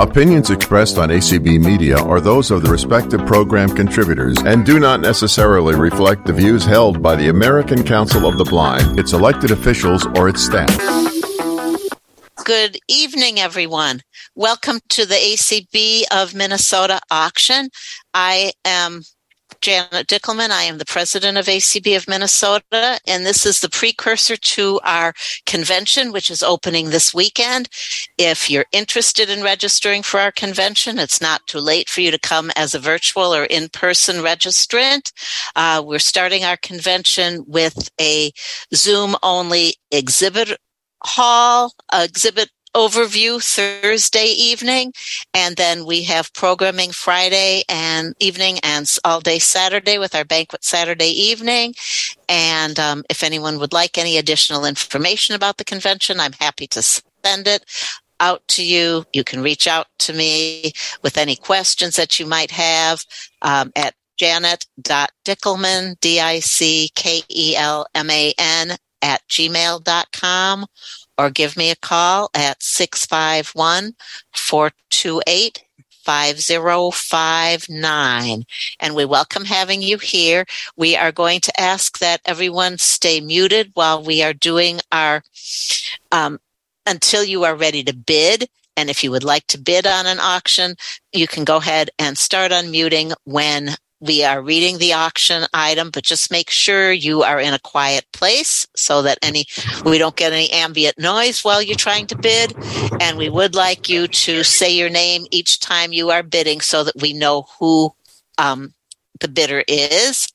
Opinions expressed on ACB Media are those of the respective program contributors and do not necessarily reflect the views held by the American Council of the Blind, its elected officials, or its staff. Good evening, everyone. Welcome to the ACB of Minnesota auction. I am Janet Dickelman. I am the president of ACB of Minnesota, and this is the precursor to our convention, which is opening this weekend. If you're interested in registering for our convention, it's not too late for you to come as a virtual or in person registrant. Uh, we're starting our convention with a Zoom only exhibit hall, exhibit overview Thursday evening, and then we have programming Friday and evening and all day Saturday with our banquet Saturday evening. And um, if anyone would like any additional information about the convention, I'm happy to send it out to you. You can reach out to me with any questions that you might have um, at janet.dickelman, D-I-C-K-E-L-M-A-N at gmail.com or give me a call at 651 428 5059. And we welcome having you here. We are going to ask that everyone stay muted while we are doing our, um, until you are ready to bid. And if you would like to bid on an auction, you can go ahead and start unmuting when we are reading the auction item, but just make sure you are in a quiet place so that any we don't get any ambient noise while you're trying to bid. And we would like you to say your name each time you are bidding so that we know who um, the bidder is.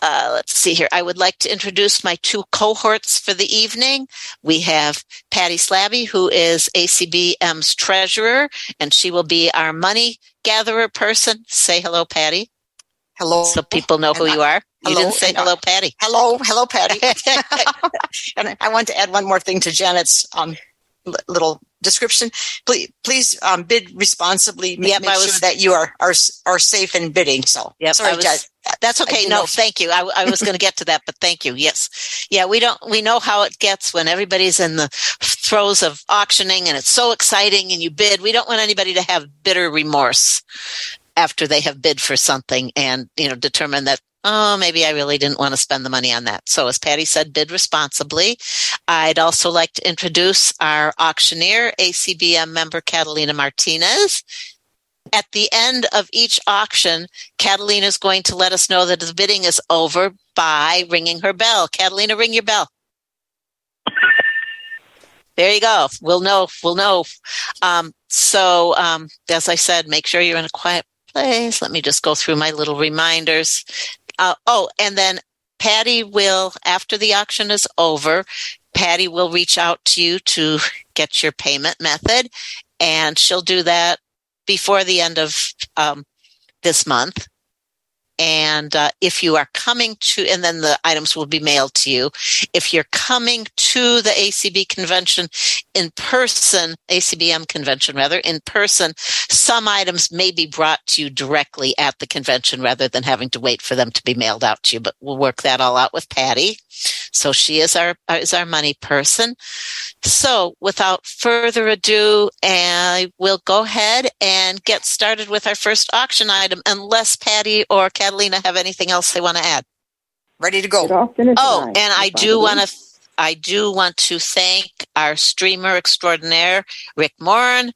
Uh, let's see here. I would like to introduce my two cohorts for the evening. We have Patty Slabby, who is ACBM's treasurer, and she will be our money gatherer person. Say hello, Patty. Hello. So people know who you are. You hello, didn't say hello, Patty. Hello, hello, Patty. and I want to add one more thing to Janet's um, little description. Please, please um, bid responsibly. Make, Yep, make I sure that you are are are safe in bidding. So, Yep, sorry, was-. That's okay. No, know thank you. I, I was going to get to that, but thank you. Yes. Yeah, we don't, we know how it gets when everybody's in the throes of auctioning and it's so exciting and you bid. We don't want anybody to have bitter remorse after they have bid for something and, you know, determine that, oh, maybe I really didn't want to spend the money on that. So as Patty said, bid responsibly. I'd also like to introduce our auctioneer, ACBM member Catalina Martinez at the end of each auction, Catalina is going to let us know that the bidding is over by ringing her bell. Catalina, ring your bell. There you go. We'll know. We'll know. Um, so, um, as I said, make sure you're in a quiet place. Let me just go through my little reminders. Uh, oh, and then Patty will, after the auction is over, Patty will reach out to you to get your payment method, and she'll do that before the end of um, this month. And uh, if you are coming to, and then the items will be mailed to you. If you're coming to the ACB convention in person, ACBM convention rather, in person, some items may be brought to you directly at the convention rather than having to wait for them to be mailed out to you. But we'll work that all out with Patty. So she is our is our money person. So without further ado, I will go ahead and get started with our first auction item, unless Patty or Catalina have anything else they want to add. Ready to go. Oh, and I do want to. I do want to thank our streamer extraordinaire, Rick Moran,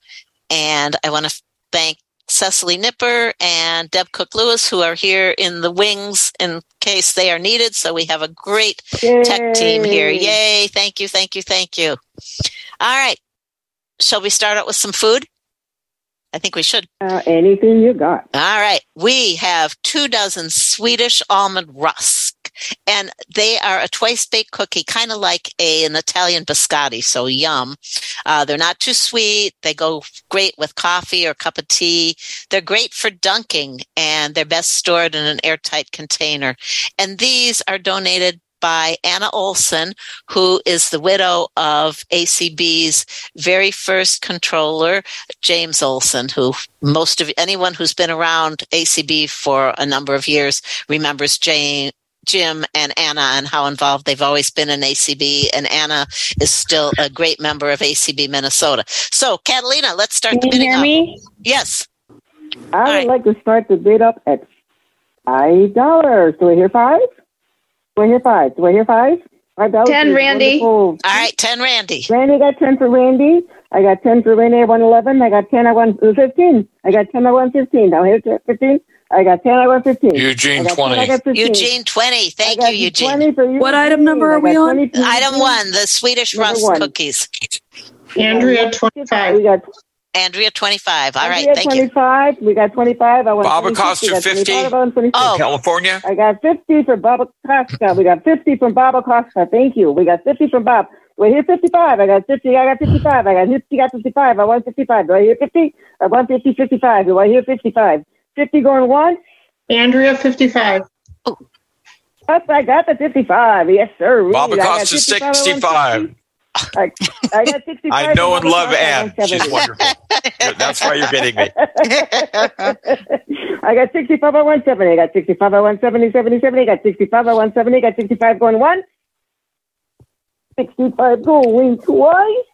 and I want to thank Cecily Nipper and Deb Cook Lewis, who are here in the wings in case they are needed. So we have a great tech team here. Yay. Thank you. Thank you. Thank you. All right. Shall we start out with some food? I think we should. Uh, anything you got. All right. We have two dozen Swedish almond rusk, and they are a twice baked cookie, kind of like a, an Italian biscotti. So yum. Uh, they're not too sweet. They go great with coffee or cup of tea. They're great for dunking and they're best stored in an airtight container. And these are donated by Anna Olson, who is the widow of ACB's very first controller, James Olson, who most of anyone who's been around ACB for a number of years remembers James. Jim and Anna and how involved they've always been in ACB. And Anna is still a great member of ACB Minnesota. So, Catalina, let's start Can the you bidding hear up. me? Yes. I would right. like to start the bid up at five dollars. Do I hear five? Do I hear five? Do I hear five? Five dollars. Ten, Randy. wonderful. All right, 10 Randy. Randy got ten for Randy. I got ten for Randy. I won eleven. I got ten. I won uh, fifteen. I got ten. I won fifteen. Now here's fifteen. I got ten. I won fifteen. Eugene, I got 10, 20. 15. Eugene, 20. I Thank got you, Eugene. 20 for you. What item number are we on? 20 for Item one, the Swedish Number Rust one. cookies. Andrea, twenty-five. We got Andrea, 25. All right, Andrea, thank you. 25. We got 25. I won Bob 26. Acosta, We got 50. 25. I won 26. Oh. California? I got 50 for Bob Acosta. We got 50 from Bob Acosta. Thank you. We got 50 from Bob. Do I hear 55? I got 50. I got 55. I got 50. got 55. I won 55. Do I hear 50? I won 50, 55. Do I hear 55? 50 going once? Andrea, 55. Oh. Yes, I got the 55. Yes, sir. Bob I got 55. 65. 50. I, I got 65. I know and love Acosta. I Ann. won She's wonderful. That's why you're getting me. I got 65 by 170. I got 65 by 170, 70, 70. I got 65 by 170. I got 65 going one. 65 going twice.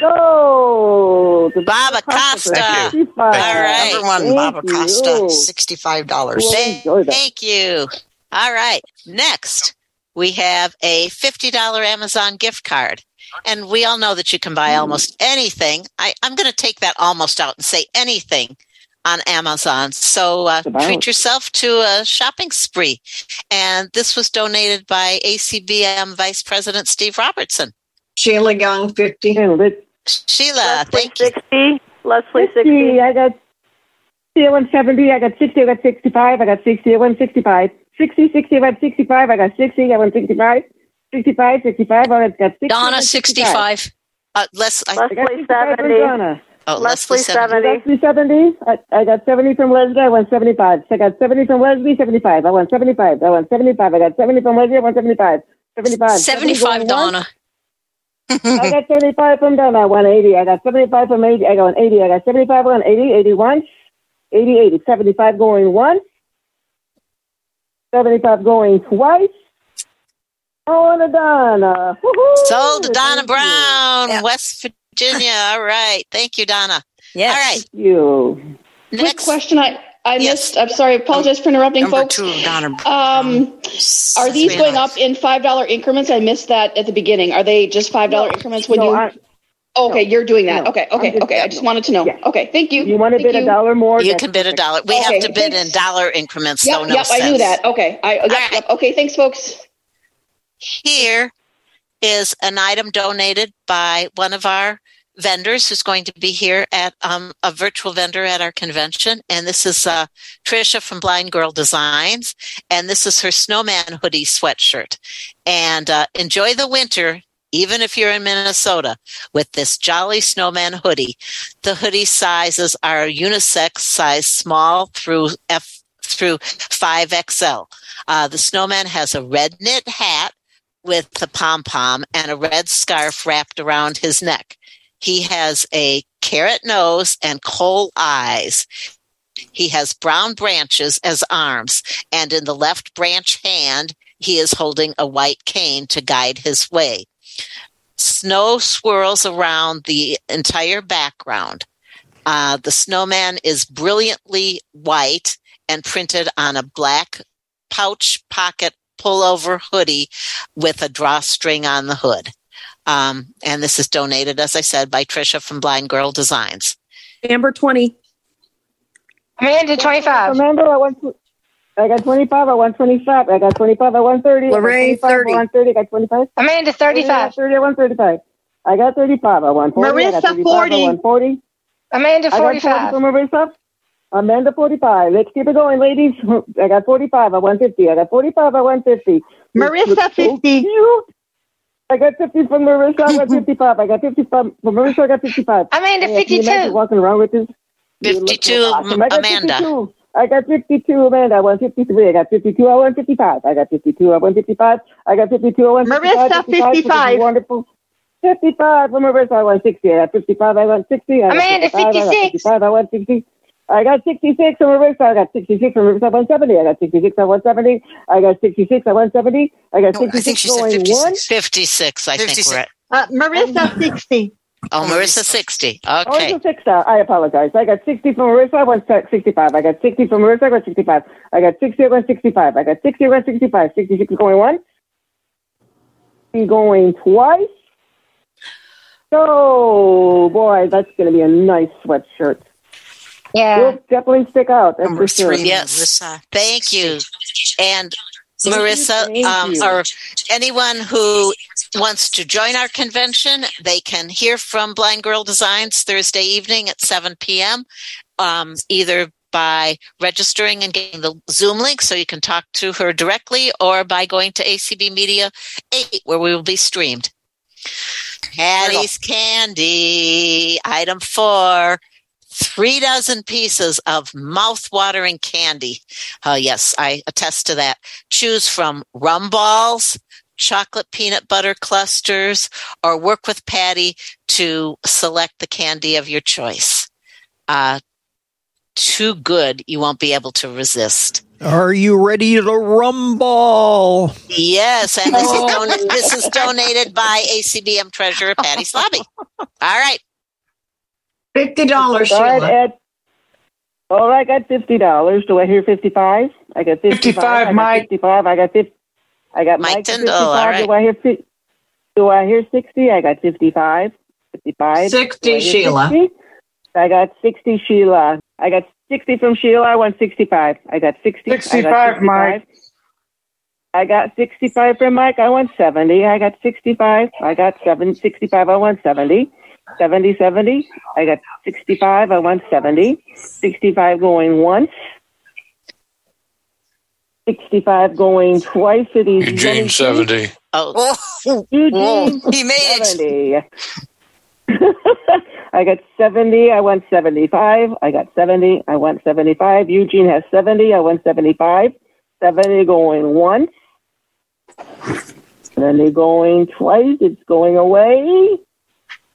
Go. to Bob Acosta. Thank you. 65. All right. Number one, Thank Bob Acosta, you. $65. Well, enjoy. Thank you. All right. Next, we have a $50 Amazon gift card. And we all know that you can buy almost anything. I, I'm going to take that almost out and say anything on Amazon. So uh, treat yourself to a shopping spree. And this was donated by ACBM Vice President Steve Robertson. Sheila Young, 50. Sheila, Leslie thank you. 60. Leslie 60. 60. I got 60, I won 70. I got 60. I got 65. I got 60. I won 65. 60, 60. I got 65. I got 60. I won 65. 65, 65. I got 60. Donna, won 65. Uh, Les, I, I Leslie 65 from 70. Donna. oh, Leslie Leslie, 70. 70. Leslie 70. I, I got 70 from Leslie. I won 75. So I got 70 from Leslie, 75. I won 75. I won 75. I got 70 from Leslie. I won 75. 75. 75, Donna. I got 75 from Donna. I won 80. I got 75 from 80. I got 80. I got 75 on 80, 81, 80, 80. 75 going once. 75 going twice. Oh, and a Donna. Woohoo! Sold to Donna Thank Brown, Yeah. West Virginia. All right. Thank you, Donna. Yes. All right. You. Quick Next. question. I, I Yes. missed. I'm sorry. Apologize for interrupting, Number folks. two, Donna. Um, are these going and up in five dollar increments? I missed that at the beginning. Are they just five dollar increments when No, you? I- okay, you're doing that. No, okay, okay, just- okay. I just wanted to know. Yeah. Okay, thank you. You want to Thank bid a dollar more? You can bid a dollar. We Okay, have to bid in dollar increments, so Yep, no yep. sense. I knew that. Okay, I yep, right. yep. Okay, thanks, folks. Here is an item donated by one of our vendors who's going to be here at um, a virtual vendor at our convention. And this is uh, Trisha from Blind Girl Designs. And this is her snowman hoodie sweatshirt. And uh, enjoy the winter, even if you're in Minnesota, with this Jolly Snowman hoodie. The hoodie sizes are unisex size small through F through 5XL. Uh, the snowman has a red knit hat with the pom pom and a red scarf wrapped around his neck. He has a carrot nose and coal eyes. He has brown branches as arms, and in the left branch hand, he is holding a white cane to guide his way. Snow swirls around the entire background. Uh, the snowman is brilliantly white and printed on a black pouch pocket pullover hoodie with a drawstring on the hood. Um, and this is donated, as I said, by Trisha from Blind Girl Designs. Amber 20. Amanda, 25. Remember, I won. tw- I got 25. I won 25. I got 25. I won 30. Lorraine, I 30. 25, I won 30. I got 25. Amanda, 35. 35. 30. I won 35. I got 35. I won 40. I got Marissa, 35. 40. I won 40. Amanda, I got 40 45. from Marissa. Amanda 45. Let's keep it going, ladies. I got 45. I won 50. I got 45. I won 50. Marissa, Looks so 50. I got 50 from Marissa. I got 55. I got 55 from Marissa. I got 55. Amanda, Yeah, can 52. walking around with this? You 52, awesome. Amanda. 52. I got 52, Amanda. I won 53. I got 52. I won 55. I got 52. I won 55. I got 52. I won 55. Marissa, 55. Wonderful. 55 from Marissa. I won 60. I got 55. I won 60. I got Amanda, 55. I got 56. 55. I won 60. I got 66 from Riverside. I got 66 from Riverside 170. I got 66 at 170. I got 66 at 170. I got No, I 66 think she said going 56. one. 56, I think 56. we're at. Uh, Marissa, 60. Oh, Oh, Marissa, Marissa. 60. Oh, Okay. it's a six star. I apologize. I got 60 from Marissa. I went 65. I got 60 from Marissa. I got 65. I got 60. I went 65. I got 60. I went 65. 66 going once. Going twice. So, boy, that's going to be a nice sweatshirt. Yeah. Will definitely stick out. That's Number for sure. three, Yes. Marissa. Thank you. And Thank you, Marissa, um, or anyone who wants to join our convention, they can hear from Blind Girl Designs Thursday evening at 7 p.m. Um, either by registering and getting the Zoom link so you can talk to her directly, or by going to ACB Media 8, where we will be streamed. Patty's Candy, item four, three dozen pieces of mouth-watering candy. Oh, yes, I attest to that. Choose from rum balls, chocolate peanut butter clusters, or work with Patty to select the candy of your choice. Uh, too good, you won't be able to resist. Are you ready to rumble? Yes, and this is, don- this is donated by ACBM Treasurer Patty Slobby. All right. $50, All right, Sheila. Ed. All right, I got fifty dollars. Do I hear fifty-five? I got fifty-five. 55, I got Mike. Fifty-five. I got fifty. I got Mike Mike. at Tyndall, 55. right. Do I hear? fi- Do I hear sixty? I got fifty-five. Fifty-five. 60, Do I Sheila. 60? I got sixty, Sheila. I got sixty from Sheila. I want sixty-five. I got sixty. I got 65, Mike. I got 65 from Mike. I want 70. I got 65. I got seven, 65. I want 70. 70, 70. I got 65. I want 70. 65 going once. 65 going twice for these. Eugene many 70. Oh, Oh, Eugene, he made it. 70. I got 70. I want 75. I got 70. I want 75. Eugene has 70. I want 75. 70 going once. And then they're going twice. It's going away.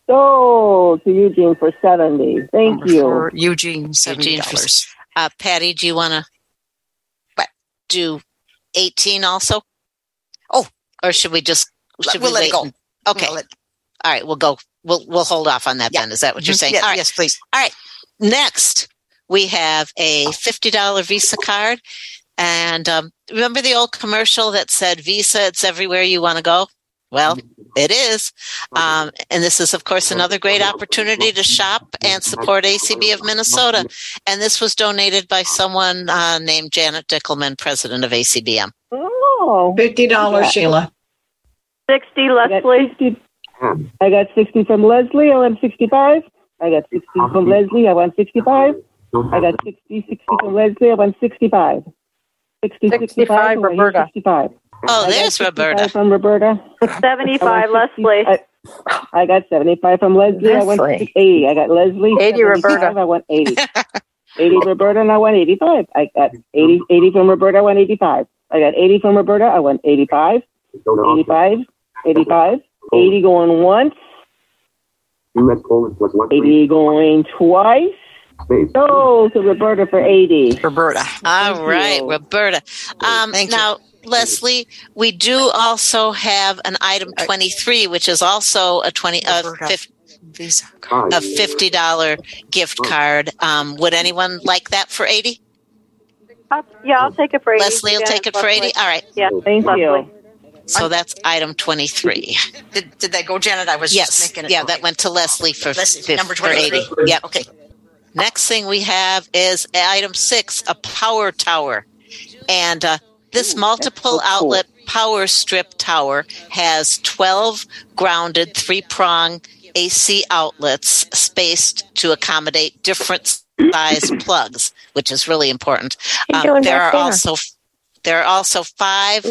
So to Eugene for 70. Thank Number you. four, Eugene, $70. uh, Patty, do you want to do 18 also? Oh. or should we just, should We'll we let it go. and- okay. We'll let- All right. We'll go. We'll, we'll hold off on that Yeah. then. Is that what you're saying? Yeah, All right. Yes, please. All right. Next, we have a $50 Visa card. And um, remember the old commercial that said Visa, it's everywhere you want to go? Well, it is. Um, and this is, of course, another great opportunity to shop and support ACB of Minnesota. And this was donated by someone uh, named Janet Dickelman, president of ACBM. Oh. $50, Sheila. 60, I got Leslie. 60, I got 60 from Leslie. I want 65. I got 60 from Leslie. I want 65. I got 60, 60 from Leslie. I want 65. 60, 65, 65, Do I hear Roberta. 65. Oh, I got there's 65 Roberta. From Roberta. 75, want 60 Leslie. I, I got 75 from Leslie. I want Leslie. 80. I got Leslie. 80 Roberta. I want 80. 80 Roberta and I want 85. I got 80, 80 from Roberta. I want 85. I got 80 from Roberta. I want 85. 85. 85. 80 going once. 80 going twice. So to Roberta for 80. Roberta. All Thank right, you. Roberta. Um, Thank you. now, Leslie, we do also have an item 23, which is also a 20, a, Roberta. fif- Visa. a $50 gift card. Um, would anyone like that for 80? Uh, yeah, I'll take it for 80. Leslie will Yeah, take it for 80? All right. Yeah, Thank Leslie. you. So that's item 23. Did, did that go, Janet? I was Yes. just making it. Yeah, okay. that went to Leslie for, Leslie, fif- number for 80. 23. Yep. Okay. Next thing we have is item six, a power tower. And uh, this multiple outlet power strip tower has 12 grounded three prong AC outlets spaced to accommodate different size plugs, which is really important. Um, there are also there are also five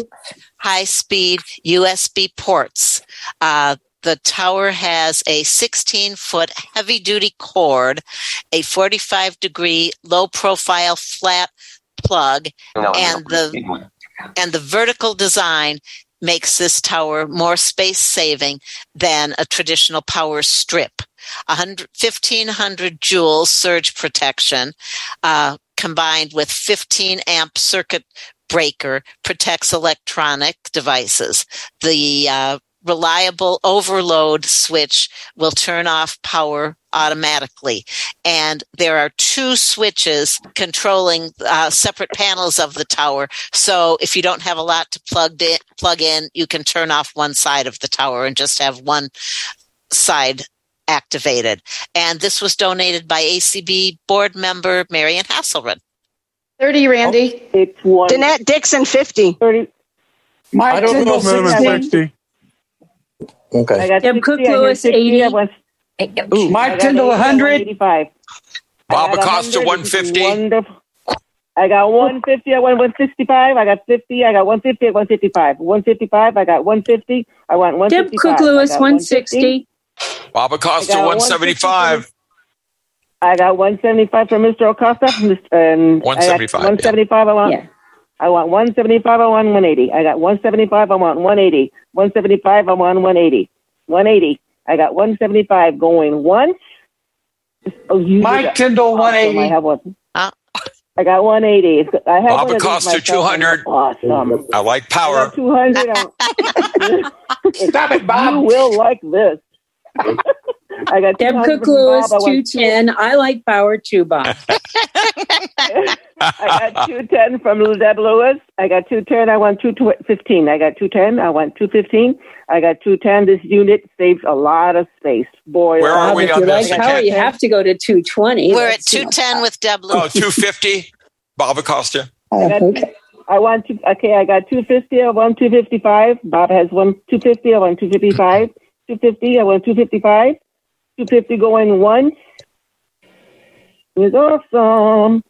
high speed USB ports. Uh, the tower has a 16 foot heavy duty cord, a 45 degree low profile flat plug, and the and the vertical design makes this tower more space saving than a traditional power strip. 100, 1500 joules surge protection uh, combined with 15 amp circuit breaker protects electronic devices. The uh, reliable overload switch will turn off power automatically. And there are two switches controlling uh, separate panels of the tower. So if you don't have a lot to plug in, plug in, you can turn off one side of the tower and just have one side activated. And this was donated by ACB board member Marion Hasselrod. 30, Randy. It's one. Danette Dixon, 50. 30. Mike I don't know Tyndall, if I'm 60. I Okay. got Deb Cook I Lewis, 60, I 80. Ooh, Mike Tyndall, 80, I want 100. 85. Bob Acosta, 100, this is 150. Wonderful. I got 150, I want 165, I got 50, I got 150, I want 55. 155, I got 150, I want Deb 155. Cook I Lewis, 160. Bob Acosta, 175. I got 175 from Mr. Acosta. And 175, um, I got 175, I want. Yeah. I want 175, I want 180. I got 175, I want 180. 175, I want 180. 180. I got 175 going once. Oh, you Mike did that. Tyndall, oh, Awesome, uh. I have one. I got 180. I have Bob one of these Acosta, 200. Awesome. I like power. got 200. Stop it, Bob. You Bob. will like this. I got Deb Cook Lewis, Bob. I want 210. I like power too, Bob. I got 210 from Deb Lewis. I got 210. I want 215. I got 210. I want 215. I got 210. This unit saves a lot of space. Boy, Where are oh. we on you this? like power, you have to go to 220. We're at That's, you know, 210 with Deb Oh, Lewis. 250. Bob Acosta. Oh, I okay. I want to, okay, I got 250. I want 255. Bob has one 250. I want 255. 250. I want 255. 250 going once is awesome.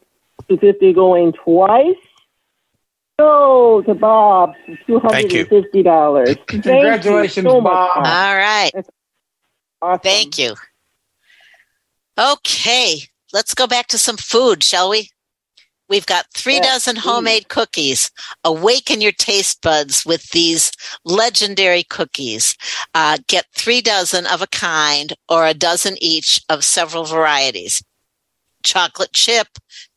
250 going twice. Go to Bob for Thank you. $250. Thank you Congratulations, so Bob. All right. Awesome. Thank you. Okay, let's go back to some food, shall we? We've got three Yes, dozen homemade cookies. Awaken your taste buds with these legendary cookies. Uh, get three dozen of a kind or a dozen each of several varieties. Chocolate chip,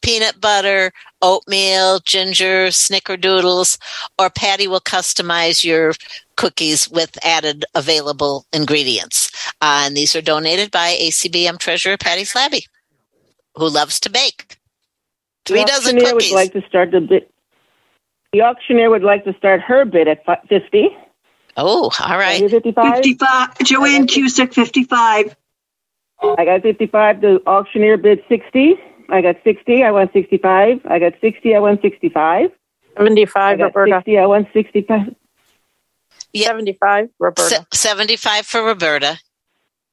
peanut butter, oatmeal, ginger, snickerdoodles, or Patty will customize your cookies with added available ingredients. Uh, and these are donated by ACBM Treasurer Patty Slabby, who loves to bake. Three the dozen auctioneer cookies. would like to start the bid. The auctioneer would like to start her bid at 50. oh, all right. 55. 55. Joanne Cusick, 55. I got 55. The auctioneer bid 60. I got 60. I want 65. I got 60. I want 65. I 75, got Roberta. 60. I want 65. Yeah. 75, Roberta. Se- 75 for Roberta.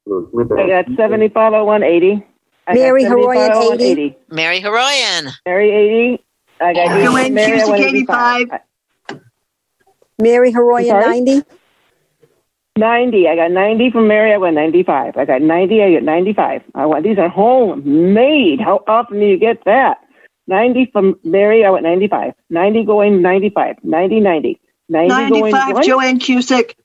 I got 75. I want 80. I Mary got 75, Haroyan, 80. 80. Mary Haroyan. Mary 80. I got 80. Joanne Mary, Cusick, 85. 85. Mary I'm Haroyan, 90. 90. I got 90 from Mary. I want 95. I got 90. I got 95. I want these are homemade. How often do you get that? 90 from Mary. I want 95. 90 going 95. 90, 90. 90 going 95, once. Joanne Cusick.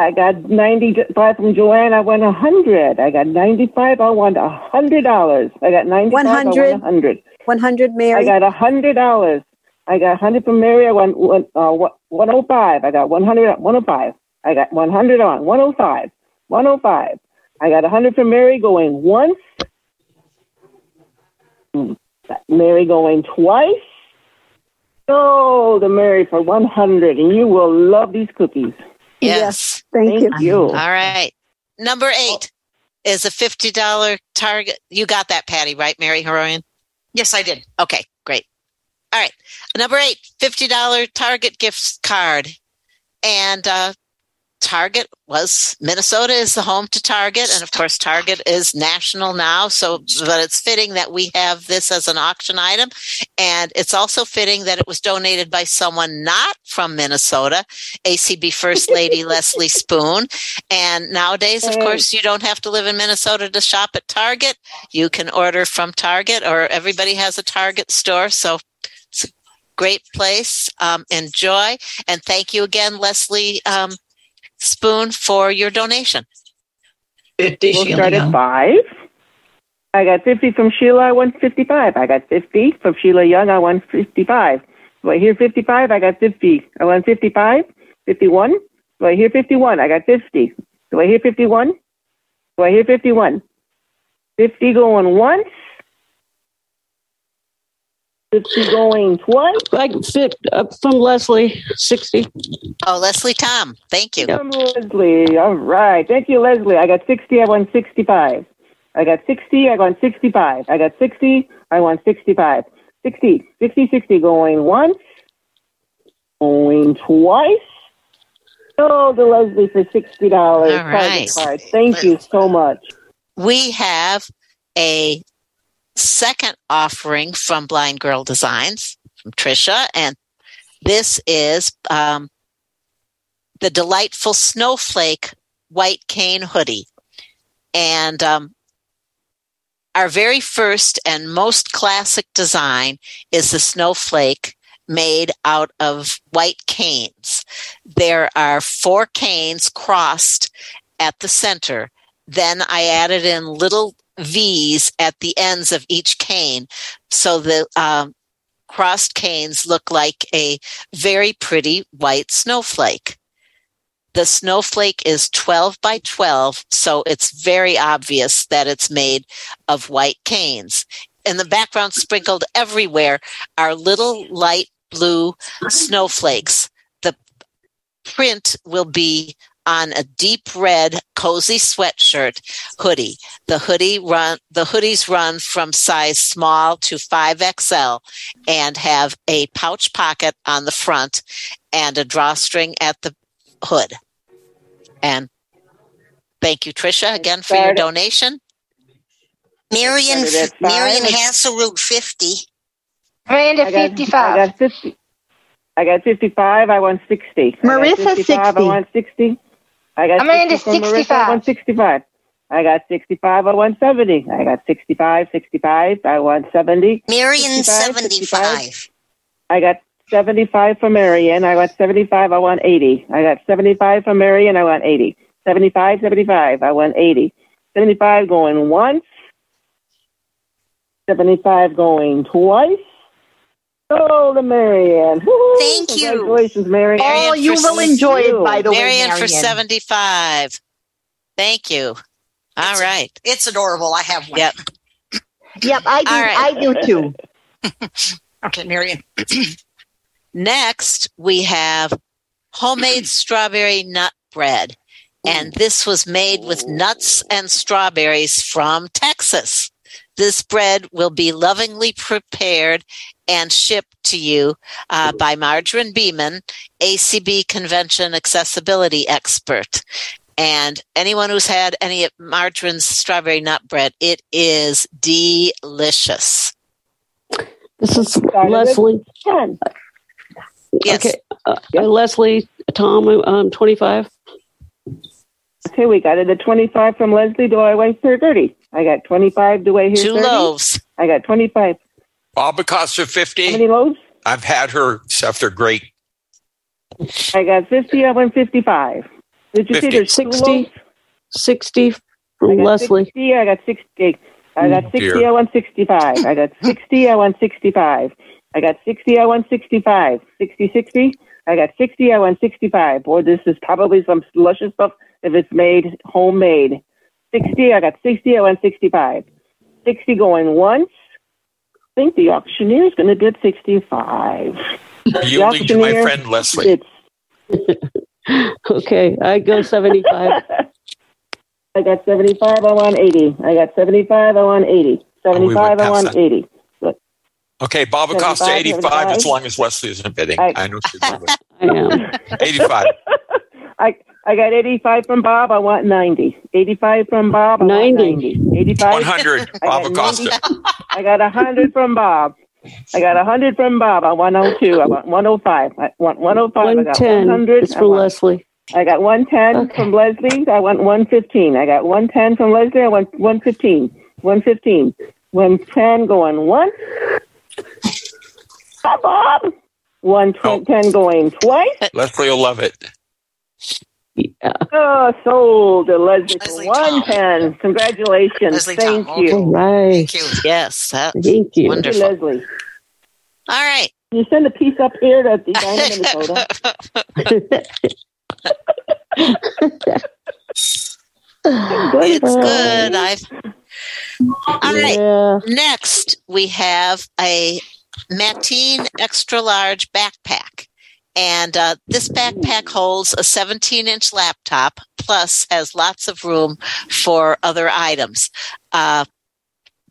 I got 95 from Joanne. I want 100. I got 95. I want $100. I got 95. 100. I want 100. 100, I Mary. got $100. I got 100 from Mary. I want one, uh, 105. I got 100, 105. I got 100 on 105. 105. I got 100 from Mary going once. Hmm. Mary going twice. Go to Mary for 100, and you will love these cookies. Yes. Thank you. Thank you. All right. Number eight is a $50 target. You got that, Patty, right, Mary Haroyan? Yes, I did. Okay, great. All right. Number eight, $50 Target gift card. And uh, Target was Minnesota is the home to Target, and of course Target is national now. So, but it's fitting that we have this as an auction item, and it's also fitting that it was donated by someone not from Minnesota, ACB First Lady Leslie Spoon. And nowadays, of course, you don't have to live in Minnesota to shop at Target. You can order from Target, or everybody has a Target store. So, it's a great place. Um, enjoy. And thank you again, Leslie um, Spoon, for your donation. 50 We'll start at five. I got 50 from Sheila. I won 55. I got 50 from Sheila Young. I won 55. Do I hear 55? I got 50. I won 55. 51. Do I hear 51? I got 50. Do I hear 51? Do I hear 51? 50 going once. 50 going twice. Like fit uh, from Leslie, 60. Oh, Leslie Tom. Thank you. From Leslie. All right. Thank you, Leslie. I got 60. I won 65. I got 60. I won 65. I got 60. I won 65. 60. 60, 60 going once. Going twice. Oh, the Leslie for $60. All Private right. card. Thank you so much. We have a second offering from Blind Girl Designs from Trisha, and this is um, the delightful snowflake white cane hoodie. And um, our very first and most classic design is the snowflake made out of white canes. There are four canes crossed at the center. Then I added in little V's at the ends of each cane. So the um, crossed canes look like a very pretty white snowflake. The snowflake is 12 by 12, so it's very obvious that it's made of white canes. In the background, sprinkled everywhere, are little light blue snowflakes. The print will be on a deep red cozy sweatshirt hoodie. The hoodie run the hoodies run from size small to 5XL and have a pouch pocket on the front and a drawstring at the hood. And thank you, Trisha, again for your donation. Marion, Started at five. Marion Hasselroot, 50. Miranda, I 55. I got 50. I got 55. I want 60. Marissa, 55, I 60. won 60. I got Amanda, 60 from I 65. won 65. I got 65. I won 70. I got 65, 65. I won 70. Marion, 65, 75. I got 75 from Marion. I got 75. I won 80. I got 75 from Marion. I want 80. 75, 75. I want 80. 75 going once. 75 going twice. Oh, the Marianne. Woo-hoo. Thank you. Congratulations, Marianne. Marianne Oh, you for will enjoy it, by the way, Marion for 75. Thank you. All It's right. It's adorable. I have one. Yep. Yep, I do. All right. I do too. Okay, Marion. Next, we have homemade strawberry nut bread. And this was made with nuts and strawberries from Texas. This bread will be lovingly prepared and shipped to you uh, by Margarine Beaman, ACB Convention Accessibility Expert. And anyone who's had any of Margarine's strawberry nut bread, it is delicious. This is Leslie. 10. Yes. Okay. Uh, uh, Leslie, Tom, um, 25. Okay, we got it at 25 from Leslie. Do I weigh 30? I got 25. Do I hear Two 30? loaves. I got 25. Bob Acosta, How 50. How many loaves? I've had her, stuff. They're great. I got 50. I went 55. Did you see 50. there's two 60. loaves? 60 I Leslie. 60. I got 60. I got 60. dear. I won 65. I got 60. I won 65. I got 60. I won 65. 60, 60. I got 60. I won 65. Boy, this is probably some luscious stuff if it's made homemade. 60. I got 60. I won 65. 60 going once. I think the auctioneer is going to bid 65. Yielding to my friend Leslie. bids Okay, I go 75. I got 75, I want 80. I got 75, I want 80. Oh, we 75, I want that. 80. Okay, Bob Acosta, 75, 85, as long as Leslie isn't bidding. I- I know she's bidding. I am. 85. I, I got 85 from Bob, I want 90. 85 from Bob, I 90. want 90. 85. 100, I Bob got Acosta. I got 100 from Bob. I got 100 from Bob. I want 102. I want 105. I want 105. I got 110 100. is I want- Leslie. I got 110 Okay. from Leslie. I want 115. I got 110 from Leslie. I want 115. 115. 110 going once. Hi, Bob. 110 going twice. Leslie will love it. Oh, sold to Leslie, for 110. Congratulations. Leslie Thank Tom. you. Right. Thank you. Yes, that's Thank you. Thank you, wonderful. Leslie. All right. Can you send a piece up here to Edina, Minnesota? it's good. I've all right. Yeah. Next, we have a Matein extra large backpack. And uh, this backpack holds a 17 inch laptop, plus has lots of room for other items. Uh,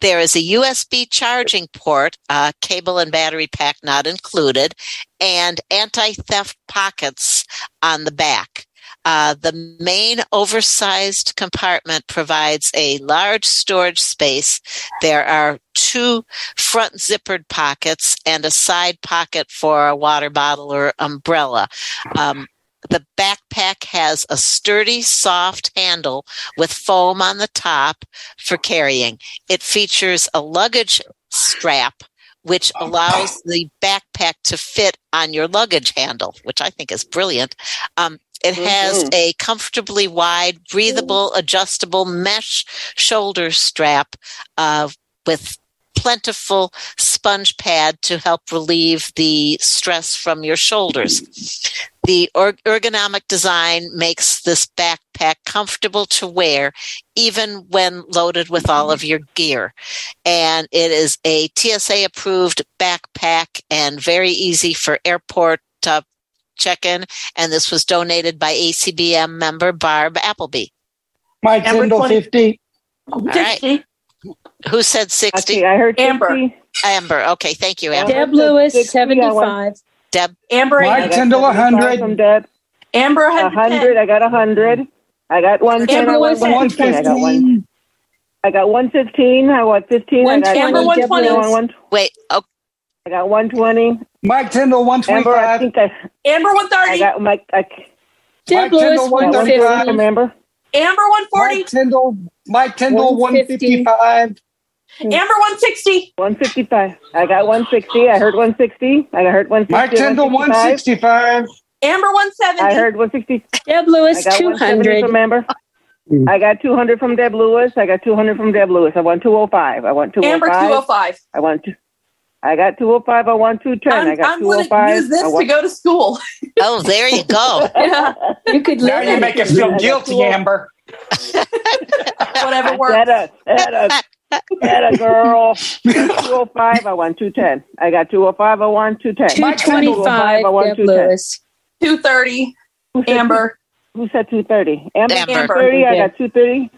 there is a USB charging port, uh, cable and battery pack not included, and anti theft pockets on the back. Uh, the main oversized compartment provides a large storage space. There are two front zippered pockets and a side pocket for a water bottle or umbrella. Um, the backpack has a sturdy, soft handle with foam on the top for carrying. It features a luggage strap, which allows the backpack to fit on your luggage handle, which I think is brilliant. Um, it has Mhm. a comfortably wide, breathable, adjustable mesh shoulder strap uh, with plentiful sponge pad to help relieve the stress from your shoulders. The er- ergonomic design makes this backpack comfortable to wear, even when loaded with all of your gear. And it is a TSA approved backpack and very easy for airport uh, check in. And this was donated by ACBM member Barb Appleby. Mike Amber Tyndall, 20. 50. All right. Who said 60? Okay, I heard Amber. Amber. Okay, thank you, Amber. Deb Lewis, 60, 75. Deb. Amber, Mike I got Tyndall, 75 100. From Deb. Amber, A 100. I got a 100. I got 110. Amber I want was 115. I got one. 115. I got 115. I want 15. I got 120. Amber, 120. I want one- Wait. Oh, I got 120. Mike Tyndall, Amber, I think I, Amber, I got Mike. I, Deb Mike Lewis, Tyndall, I got 150. 135. Remember? Amber, 140. Mike Tyndall, Mike Tyndall, 150. 155. Amber, 160. 155. I got 160. I heard 160. I heard 160. Mike Tyndall, 165. 165. Amber, 170. I heard 160. Deb I Lewis, got 200. from Amber. I got 200 from Deb Lewis. I got 200 from Deb Lewis. I want 205. I want 205. Amber, 205. I want two. Oh oh I got 205. I want 210. I I'm, got I'm going to oh use this to go to school. oh, there you go. Yeah, You could learn. Now you in make it. us feel guilty, Amber. whatever works. That a, that a, that a girl. 205. I want 210. I got 205. I want 210. 225, I want Deb 210. Lewis. 230. Amber. Who said 230? Amber. Amber. 230. I got 230.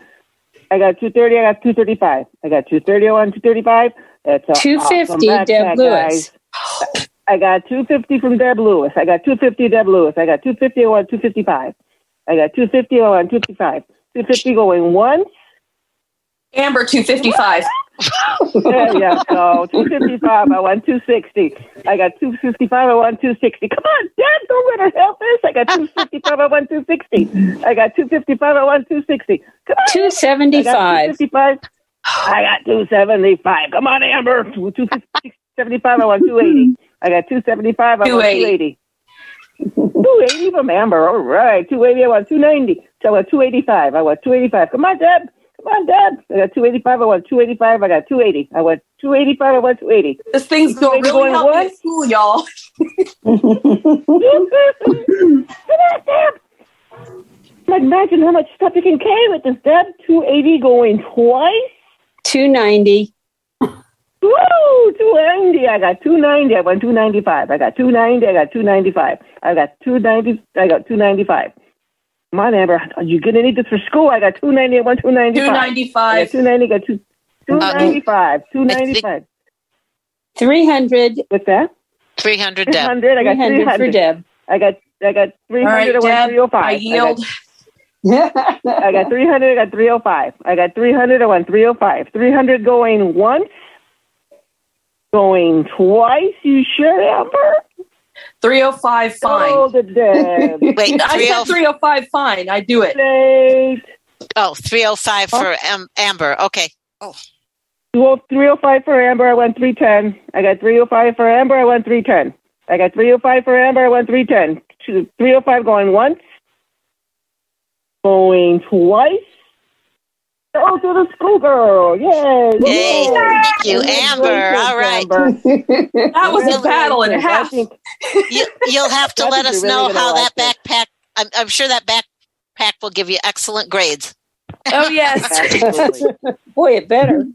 I got 230. I got 235. I got 230. I want 235. That's 250, awesome Deb backpack, Lewis. guys. I got 250 from Deb Lewis. I got 250 Deb Lewis. I got 250. I want 255. I got 250. I want 255. 250 going once. Amber, 255. yeah, yeah. So 255. I want 260. I got 255. I want 260. Come on, Dad, don't let her help this. I got 255. I want 260. I got 255. I want 260. Come on. I got 275. 255. I got 275. Come on, Amber. 275. I want 280. I got 275. I want 280. 280 from Amber. All right. 280. I want 290. So I want 285. I want 285. Come on, Deb. Come on, Deb. I got 285. I want 285. I got 280. I want 285. I want 280. This thing's going to Going really help school, y'all. Come on, Dad. Imagine how much stuff you can carry with this, Deb. 280 going twice. 290. Woo! 290. I got 290. I want 295. I got 290. I got 295. I got 290. I got 295. Come on, Amber. You're going to need this for school. I got 290. I want 295. I got 295. 290. I got two, 295. 295. 300. What's that? 300 Deb. 300. I got 300 for Deb. I got I got 300. All right, I want Deb, 305. I yield. I got 300. I got 305. I got 300. I want 305. 300 going once. Going twice. You sure, Amber? 305, fine. Oh, the Deb. Wait, I said 305, fine. I do it. Late. oh, 305 for Am- Amber. Okay. Oh, Well, 305 for Amber. I went 310. I got 305 for Amber. I went 310. I got 305 for Amber. I won 310. Two- 305 going once. Going twice. Oh, to the schoolgirl. Yay. Yay. Thank you, Amber. All right. That was a battle and a half. You, you'll have to let us really know how that like backpack. I'm, I'm sure that backpack will give you excellent grades. Oh yes. Boy, it better.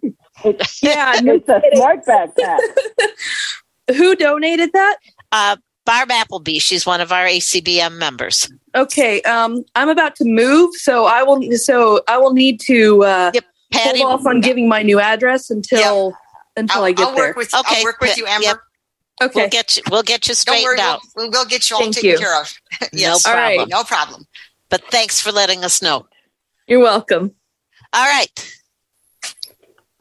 yeah. It's a smart backpack. Who donated that? Uh, Barb Appleby, she's one of our ACBM members. Okay. Um, I'm about to move, so I will. So I will need to uh, Yep, Patty. hold off on giving my new address until until I'll, I get I'll there. work with Okay, I'll work with you, Amber. yep. okay. We'll get you. We'll get you Don't straightened worry, out. we'll, we'll get you all Thank taken you. care of. yes. No All right. problem. No problem. But thanks for letting us know. You're welcome. All right.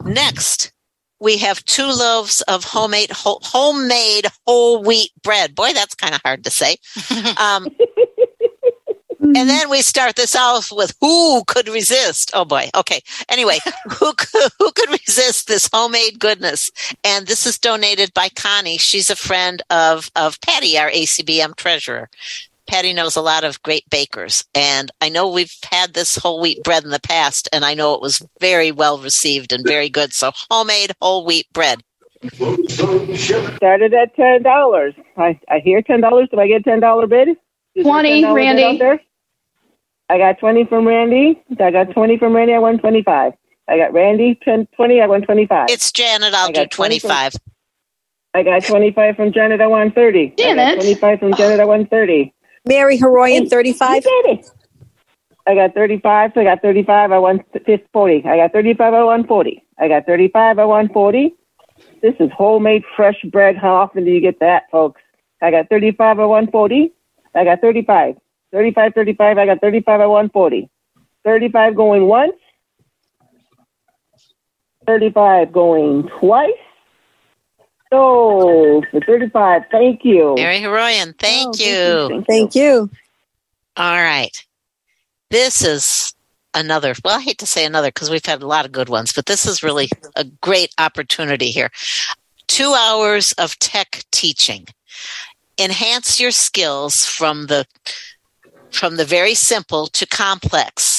Next, we have two loaves of homemade whole, homemade whole wheat bread. Boy, that's kind of hard to say. Um, and then we start this off with who could resist? Oh boy. Okay. Anyway, who could, who could resist this homemade goodness? And this is donated by Connie. She's a friend of of Patty, our ACBM treasurer. Patty knows a lot of great bakers, and I know we've had this whole wheat bread in the past, and I know it was very well received and very good. So, homemade whole wheat bread. Started at ten dollars. I, I hear ten dollars. Do I get ten dollar bid? Is 20, $10 bid Randy. out? I got twenty from Randy. I got twenty from Randy. I won twenty five. I got Randy 10, 20. I won twenty five. It's Janet. I'll do got 20 from- 25. I got twenty five from Janet. I won thirty. Janet. Twenty five from Janet. I won thirty. Mary Haroyan, 35. I got 35, so I got 35, I won fif- 40. I got 35, I won 40. I got 35, I won 40. This is homemade fresh bread. How often do you get that, folks? I got 35, I won 40. I got 35. 35, 35, I got 35, I won 40. 35 going once. 35 going twice. So, for 35, thank you. Mary Haroyan, thank Oh, you. Thank you. All right. This is another, well, I hate to say another because we've had a lot of good ones, but this is really a great opportunity here. Two hours of tech teaching. Enhance your skills from the from the very simple to complex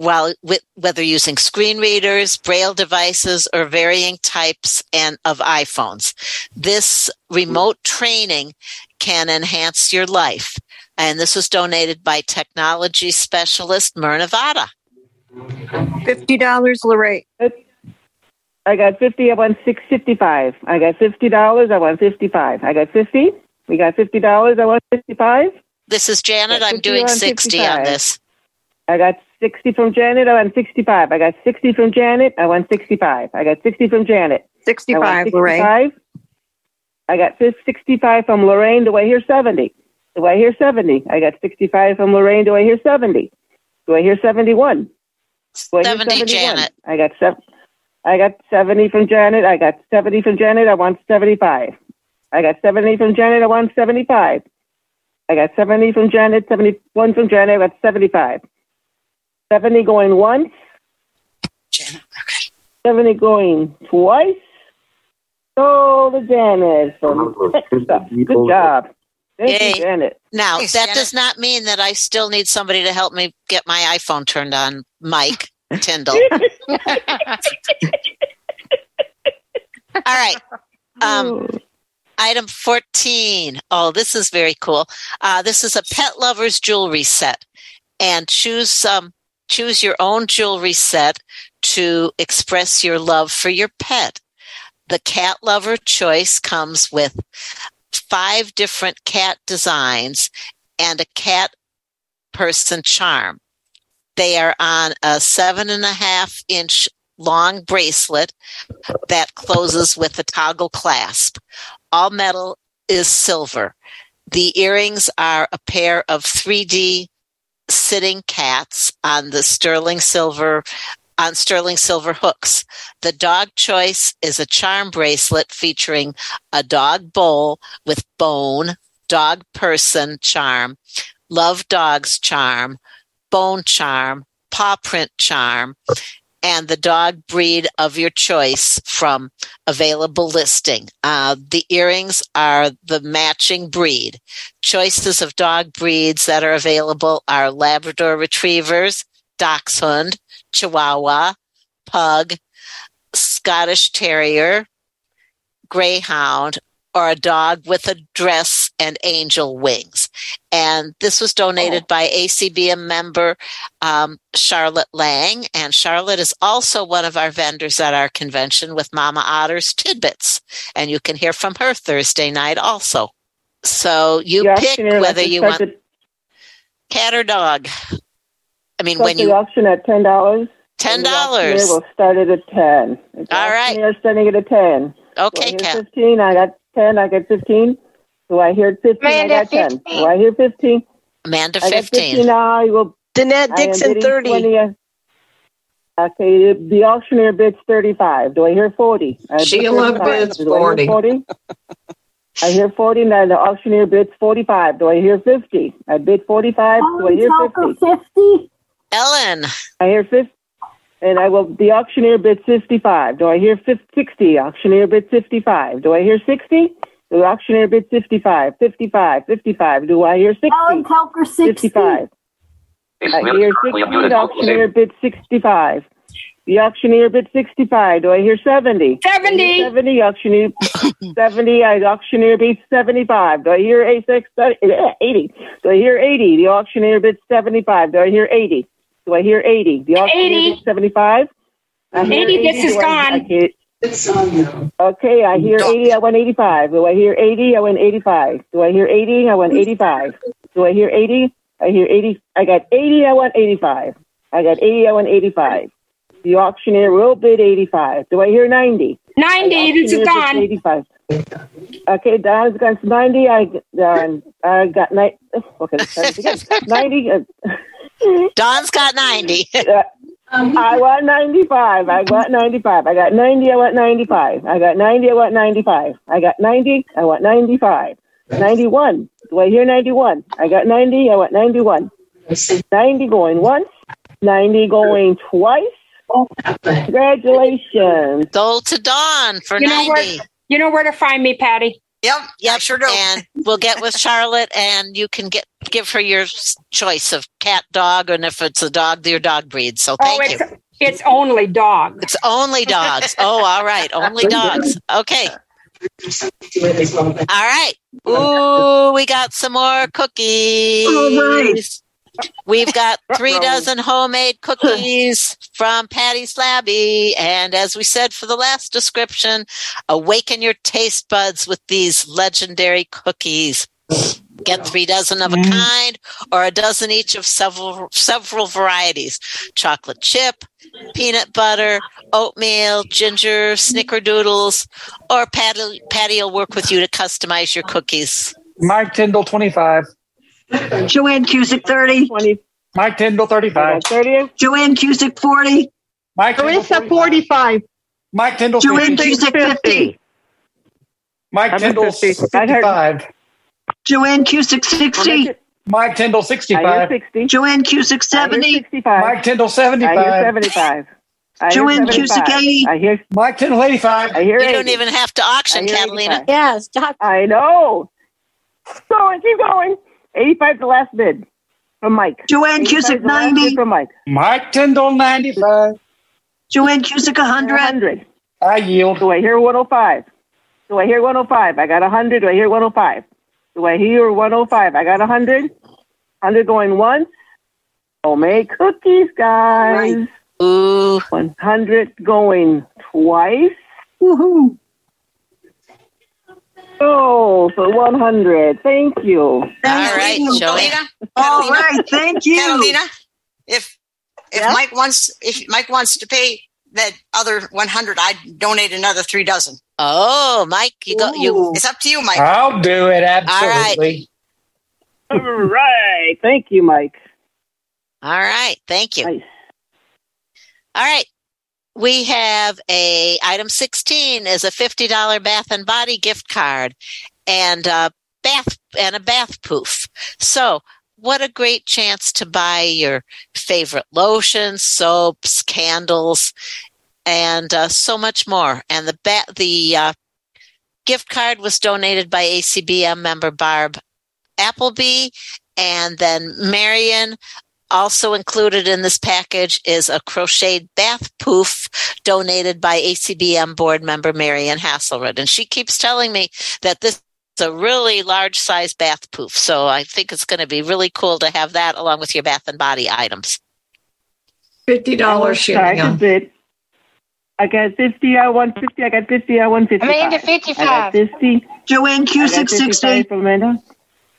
while with, whether using screen readers, braille devices, or varying types and of iPhones. This remote training can enhance your life. And this was donated by technology specialist Myrna Vada. $50, Lorraine. I got 50, I won 655. I got $50, I won 55. I got 50, we got $50, I won 55. This is Janet. I'm doing on 60 on this. I got 60 from Janet, I won 65. I got 60 from Janet, I won 65. I got 60 from Janet. I won 65, Lorraine. I got 65 from Lorraine, do I hear 70? Do I hear 70? I got 65 from Lorraine, do I hear 70? Do I hear 71? Do I hear 70, 71? Janet. I got seven. I got 70 from Janet. I got 70 from Janet. I want 75. I got 70 from Janet. I want 75. I got 70 from Janet. 71 from Janet. I got 75. 70 going once. Janet. Okay. 70 going twice. So the Janet from Texas. Good job. Thank Yay. you, Janet. Now, Thanks, that Janet. does not mean that I still need somebody to help me get my iPhone turned on, Mike Tyndall. All right. Um, item 14. Oh, this is very cool. Uh, this is a pet lover's jewelry set. And choose um, choose your own jewelry set to express your love for your pet. The cat lover choice comes with five different cat designs and a cat person charm. They are on a seven and a half inch long bracelet that closes with a toggle clasp. All metal is silver. The earrings are a pair of 3D sitting cats on the sterling silver on sterling silver hooks. The dog choice is a charm bracelet featuring a dog bowl with bone, dog person charm, love dogs charm, bone charm, paw print charm, and the dog breed of your choice from available listing. Uh, the earrings are the matching breed. Choices of dog breeds that are available are Labrador Retrievers, Dachshund, Chihuahua, Pug, Scottish Terrier, Greyhound, or a dog with a dress and angel wings. And this was donated by ACBM member um, Charlotte Lang. And Charlotte is also one of our vendors at our convention with Mama Otter's Tidbits. And you can hear from her Thursday night also. So you The pick whether you want cat or dog. I mean, when the you auction at ten dollars. Ten dollars. We'll start it at ten. The All right. auctioneer starting it at ten. Okay, Kat. Fifteen. I got ten. I got fifteen. Do I hear fifteen? Amanda, I got ten. 15. Do I hear fifteen? Amanda I got fifteen. fifteen. Now I will. Danette Dixon, bidding 30. 20, uh, Okay, the, the auctioneer bids thirty-five. Do I hear forty? I Sheila bids hear 40. 40? I hear forty. Now the auctioneer bids forty-five. Do I hear fifty? I bid forty-five. Do I hear fifty? Fifty. Ellen. I hear 50. And I will, the auctioneer bids 55. Do I hear 50, 60? Auctioneer bids 55. Do I hear 60? The auctioneer bids 55, 55, 55. Do I hear 60? Ellen Telker, 60. 55. I hear 60. The auctioneer bids 65. The auctioneer bids 65. Do I hear 70? 70. 70. Auctioneer 70. I auctioneer bids 75. Do I hear 86? Uh, 80. Do I hear 80? The auctioneer bids 75. Do I hear 80? Do I hear 80? The auctioneer 80. bids 75. I hear 80, this is Do I- gone. I hear- Okay, I hear 80, I went 85. Do I hear 80? I went 85. Do I hear 80? I went 85. Do I hear 80? I hear 80. I got 80, I went 85. I got 80, I went 85. The auctioneer will bid 85. Do I hear 90? 90, this is gone. 85. Okay, Don's got 90. I, um, I got 90. Okay, let's start again. 90. Uh, Don's got 90. uh, Um, I want 95. I want 95. I got 90. I want 95. I got 90. I want 95. I got 90. I want 95. 91. Do I hear 91? I got 90. I want 91. 90 going once. 90 going twice. Oh, Congratulations. Sold to Dawn for You know 90. where, you know where to find me, Patty. Yep, Yep, I sure do. And we'll get with Charlotte, and you can get give her your choice of cat, dog, and if it's a dog, your dog breed. So Oh, thank it's you. it's only dogs. It's only dogs. Oh, all right, only dogs. Okay. All right. Ooh, we got some more cookies. All right. We've got three dozen homemade cookies from Patty Slabby. And as we said for the last description, awaken your taste buds with these legendary cookies. Get three dozen of a mm. kind or a dozen each of several several varieties. Chocolate chip, peanut butter, oatmeal, ginger, snickerdoodles, or Patty, Patty will work with you to customize your cookies. Mike Tyndall, 25. Joanne Cusick, 30. 20. Mike Tyndall, 35. 30. Joanne Cusick, 40. Mike Tyndall, Carissa, 45. Mike Tyndall, Joanne 50. Cusick, 50. Mike I'm at Tyndall, 50. I heard- 55. Joanne Cusick, 60. Mike Tyndall, 65. 60. Joanne Cusick, 70. 65. Mike Tyndall, I 75. 75. I Joanne Cusick, 80. I hear, Mike Tyndall, 85. I hear You 80. don't even have to auction, I Catalina. 85. Yes, Doc. I know. Going, keep going. 85 the last bid from Mike. Joanne 85 Cusick, the last bid 90. from Mike. Mike Tyndall, 95. Joanne Cusick, 100. 100. I yield. Do I hear 105? Do I hear 105? I got 100. Do I hear 105? Do I hear 105? I got 100. 100 going once. Homemade cookies, guys. Ooh. 100 going twice. Woohoo. Oh, for 100. Thank you. All right, Joanne. Catalina, All Catalina, right, thank you. Catalina, if if Yeah? Mike wants if Mike wants to pay that other 100, I'd donate another three dozen. Oh, Mike, you go. You It's up to you, Mike. I'll do it, absolutely. All right. Thank you, Mike. all right? Thank you. Nice. All right. We have a item 16 is a $50 bath and body gift card and a bath and a bath poof. So what a great chance to buy your favorite lotions, soaps, candles, and uh, so much more. And the ba- the uh, gift card was donated by ACBM member Barb Appleby, and then Marion. Also included in this package is a crocheted bath poof donated by ACBM board member Marian Hasselrod. And she keeps telling me that this is a really large size bath poof. So I think it's going to be really cool to have that along with your bath and body items. Fifty dollars Sorry, I just did. I got 50, I want 50, I got 50, I want 55. Amanda, I got 55. 50. Joanne I got Cusick, 55 60. from Amanda.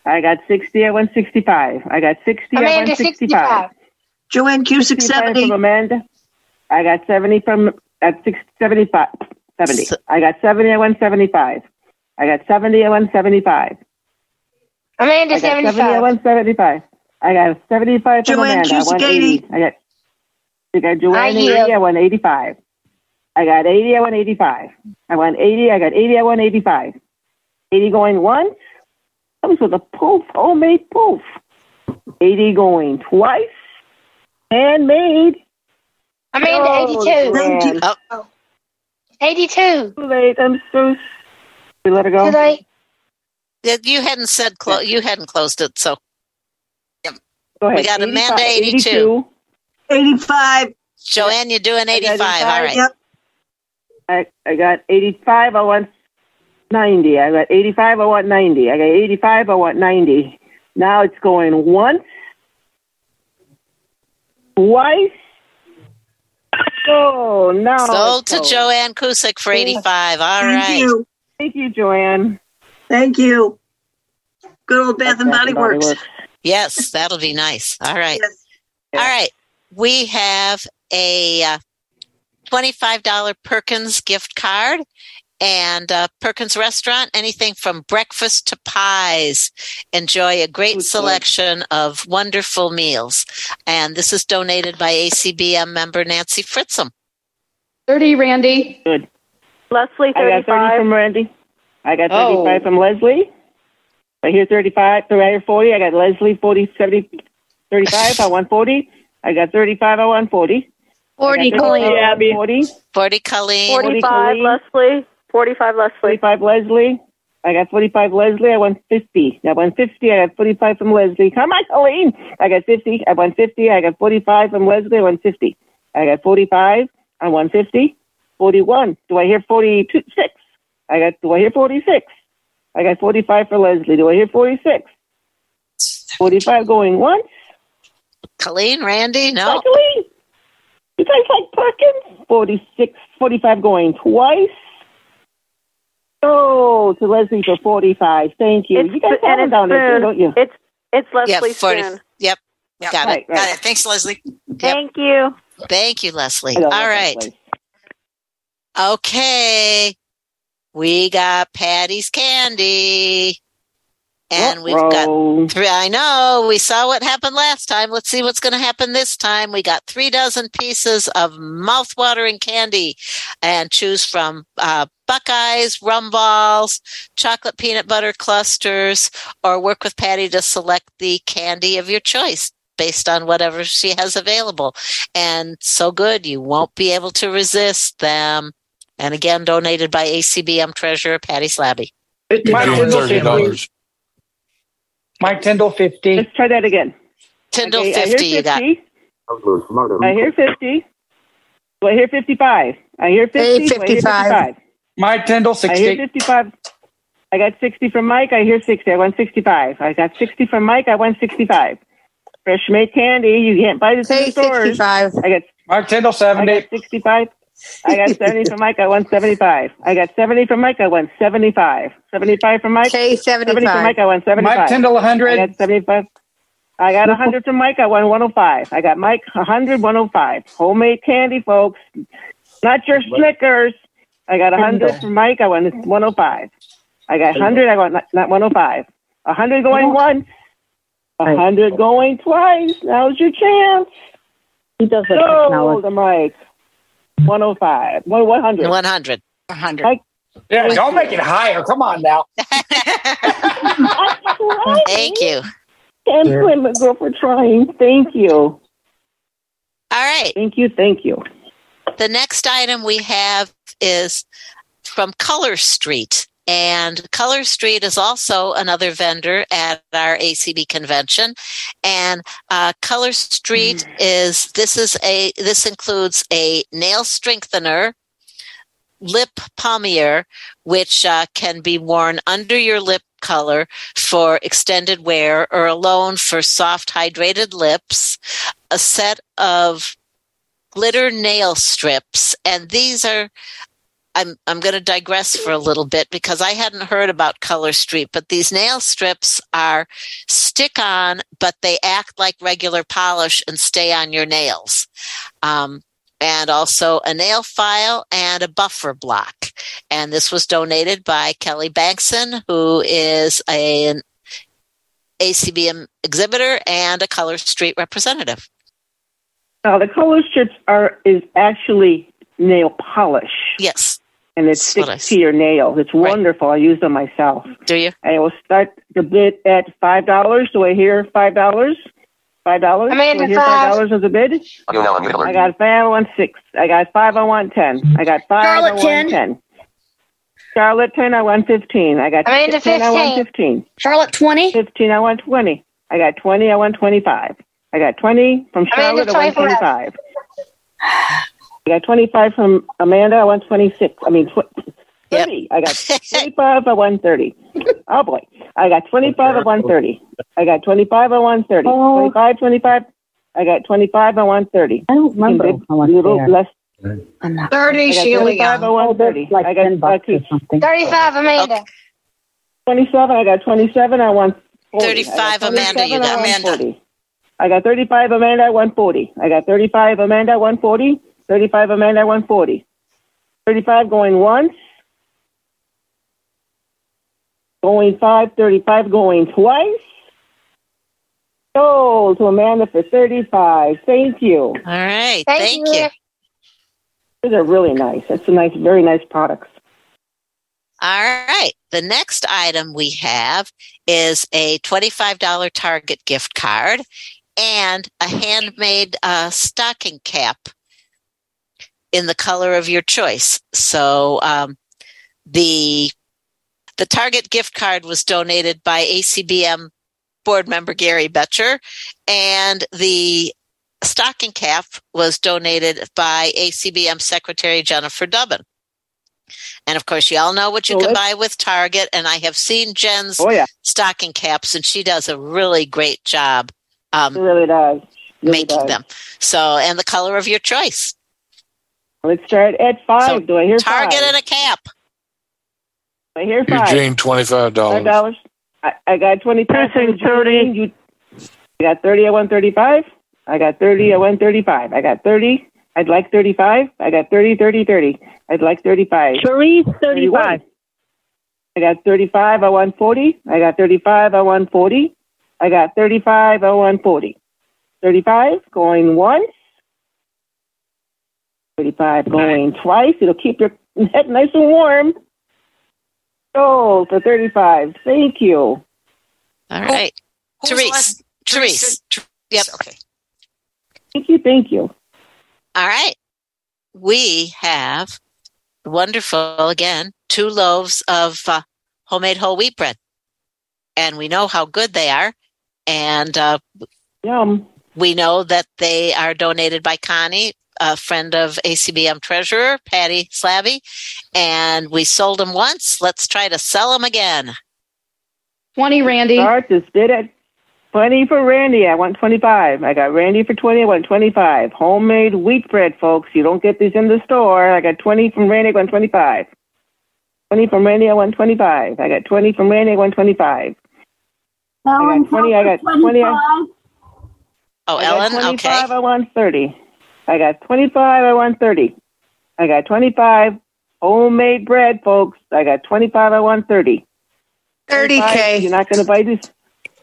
I got 60, I want 65. I got 60, I Amanda, want 65. Joanne Cusick, 65 70. from Amanda. I got 70 from, at six, 75, 70. I got 70, I want 75. I got 70, I want 75. Amanda, I got 70, I 75. want 75. I got 75 from Joanne Amanda. I Cusick, 80. 80. I got, I got Joanne 80, yield. I want 85. I got 80, I want 85. I want 80, I got 80, I want 85. 80 going once. Comes with a poof, homemade poof. 80 going twice. Handmade. Amanda, Oh, 82. Joanne. Oh, 82. Too late. I'm so. We let her go. Too late. you hadn't said clo- you hadn't closed it, so Go ahead. we got Amanda 85, 82. 85. Joanne, you're doing I got 85. All right. Yep. I, I got 85. I want 90. I got 85. I want 90. I got 85. I want 90. Now it's going once, twice. Oh, no. Sold to. Joanne Cusick for 85. All Thank right. you. Thank you, Joanne. Thank you. Good old Bath and Body Works. Yes, that'll be nice. All right. Yes. All right. We have a uh, $25 Perkins gift card and uh, Perkins Restaurant, anything from breakfast to pies. Enjoy a great Food selection of wonderful meals. And this is donated by ACBM member Nancy Fritzum. Thirty, Randy. Good. Leslie, I got 30 35. from Randy. I got Oh. 35 from Leslie. Right here, 35. Right here, 40. I got Leslie, 40, 70, 35. I want 40. I got 35. I want 40. 40, I got 35, Colleen. I want 40. 40 Colleen. 45, Colleen. Leslie. 45, Leslie. 45 Leslie. I got 45 Leslie. I want 50. I want 50. I got 45 from Leslie. Come on, Colleen. I got 50. I want 50. I got 45 from Leslie. I want 50. I got 45. I want 50. 41. Do I hear 46? I got, do I hear 46? I got 45 for Leslie. Do I hear 46? 45 going once. Colleen, Randy, no. Hi, Colleen. You guys like Perkins? 46, 45 going twice. Oh, to Leslie for 45. Thank you. It's, you guys and have them it's down there, too, Spoon. don't you? It's, it's Leslie Yeah, Leslie 40. Spoon. Yep. Yep. Got it. Right, Got it. Thanks, Leslie. Thank you. Thank you, Leslie. All right. All love that right. place. Okay. We got Patty's Candy. And we've got three. I know. We saw what happened last time. Let's see what's going to happen this time. We got three dozen pieces of mouth-watering candy and choose from uh, Buckeyes, rum balls, chocolate peanut butter clusters, or work with Patty to select the candy of your choice based on whatever she has available. And so good, you won't be able to resist them. And again, donated by ACBM Treasurer Patty Slabby. Mike Tyndall, Thirty 50. dollars. Mike Tyndall, 50. Let's try that again. Tyndall Okay, I 50, hear you got. 50. I hear 50. Do I hear 55? I hear 50. Hey, Do I hear 55. Mike Tyndall, I hear 55. I got 60 from Mike. I hear 60. I want 65. I got 60 from Mike. I want 65. Fresh made candy. You can't buy this in the stores. 65. I got Mike Tyndall, I 70. got 65. I got 70 from Mike. I want 75. I got 70 from Mike. I want 75. 75 from Mike. Say 70 from 75. Mike. I want 75. Mike Tyndall, I 100. got 75. I got 100 from Mike. I won 105. I got Mike 100, 105. Homemade candy, folks. Not your Snickers. I got 100 from Mike. I won 105. I got 100. I got not, not 105. 100 going once. 100 going twice. Now's your chance. He does it. Go the Mike. 105. One- 100. 100. 100. Mike. Yeah, don't make it higher. Come on now. Thank you. And Sure. Plymouth girl for trying. Thank you. All right. Thank you. Thank you. The next item we have is from Color Street. And Color Street is also another vendor at our ACB convention. And uh, Color Street is this is a this includes a nail strengthener, lip pommier, which uh, can be worn under your lip color for extended wear or alone for soft hydrated lips, a set of glitter nail strips and these are I'm I'm going to digress for a little bit because I hadn't heard about Color Street, but these nail strips are stick on, but they act like regular polish and stay on your nails. Um, and also a nail file and a buffer block. And this was donated by Kelly Bankson, who is a, an ACBM exhibitor and a Color Street representative. Now the color strips are is actually nail polish. Yes. And it That's what I sticks to your nails. It's wonderful. I use them myself. Do you? I will start the bid at five dollars. Do I hear five dollars? Five dollars? I'm in Do I hear five. five dollars as a bid? I got five. I want six. I got five. I want ten. I got five. I Charlotte, want 10. ten. Charlotte ten. I want fifteen. I got I'm into ten. I want 15. Charlotte, 20. Fifteen. I want twenty. I got twenty. I want twenty-five. I got twenty from Charlotte. I want twenty-five. I got twenty-five from Amanda. I want twenty-six. I mean, tw- thirty. I got twenty-five. I want thirty. Oh boy, I got twenty-five. I want thirty. I got twenty-five. I want thirty. Oh. Twenty-five. Twenty-five. I got twenty-five. I want thirty. I don't remember Big, how little they less. I'm not. Thirty, I got Sheila. I Young. thirty. Like I got 10 bucks or okay. something. 35, Amanda. Twenty-seven. I got twenty-seven. I want 40. 35, I Amanda, you 27, I got. want Amanda. 40. I got thirty-five. Amanda. I want forty. I got thirty-five. Amanda. I want forty. Thirty-five. Amanda. 140. Thirty-five going once. Going five. Thirty-five going twice. Sold to Amanda for thirty-five. Thank you. All right. Thank Thank, you. you. These are really nice. That's a nice, very nice products. All right. The next item we have is a $25 Target gift card and a handmade uh, stocking cap in the color of your choice. So um, the the Target gift card was donated by ACBM board member Gary Betcher, and the stocking cap was donated by ACBM Secretary Jennifer Dubbin. And of course, you all know what you can buy with Target. And I have seen Jen's Oh yeah, stocking caps, and she does a really great job um, really does. Really making does. them. So, and the color of your choice. Let's start at five. So, Do I hear Target five? and a cap. I hear five. Eugene, twenty-five Five dollars. dollars. I, I got twenty-five. Pressing Eugene. You, I got thirty. I want thirty-five. I got thirty. I want thirty-five. I got thirty. I'd like thirty-five. I got 30, 30, 30. I'd like thirty-five. Cherise, 31. 35. I got thirty-five. I want forty. I got thirty-five. I want forty. I got thirty-five. I want forty. Thirty-five going once. Thirty-five going twice. It'll keep your head nice and warm. Oh, for thirty-five. Thank you. All right. Who's Therese. last? Therese. Yep. Okay. Thank you. Thank you. All right. We have wonderful, again, two loaves of uh, homemade whole wheat bread. And we know how good they are. And uh, Yum. we know that they are donated by Connie, a friend of ACBM treasurer, Patty Slabby. And we sold them once. Let's try to sell them again. 20, Randy. Start this bid at twenty for Randy. I want twenty-five. I got Randy for twenty. I want twenty-five. Homemade wheat bread, folks. You don't get these in the store. I got twenty from Randy. I want twenty-five. Twenty from Randy. I want twenty-five. I got twenty from Randy. I want twenty-five. I got twenty. I got twenty. Oh, I got Ellen? 25, Okay. I want 30. I got 25, I want 30. I got 25 homemade bread, folks. I got 25, I want 30. 30K. You're not going to buy this.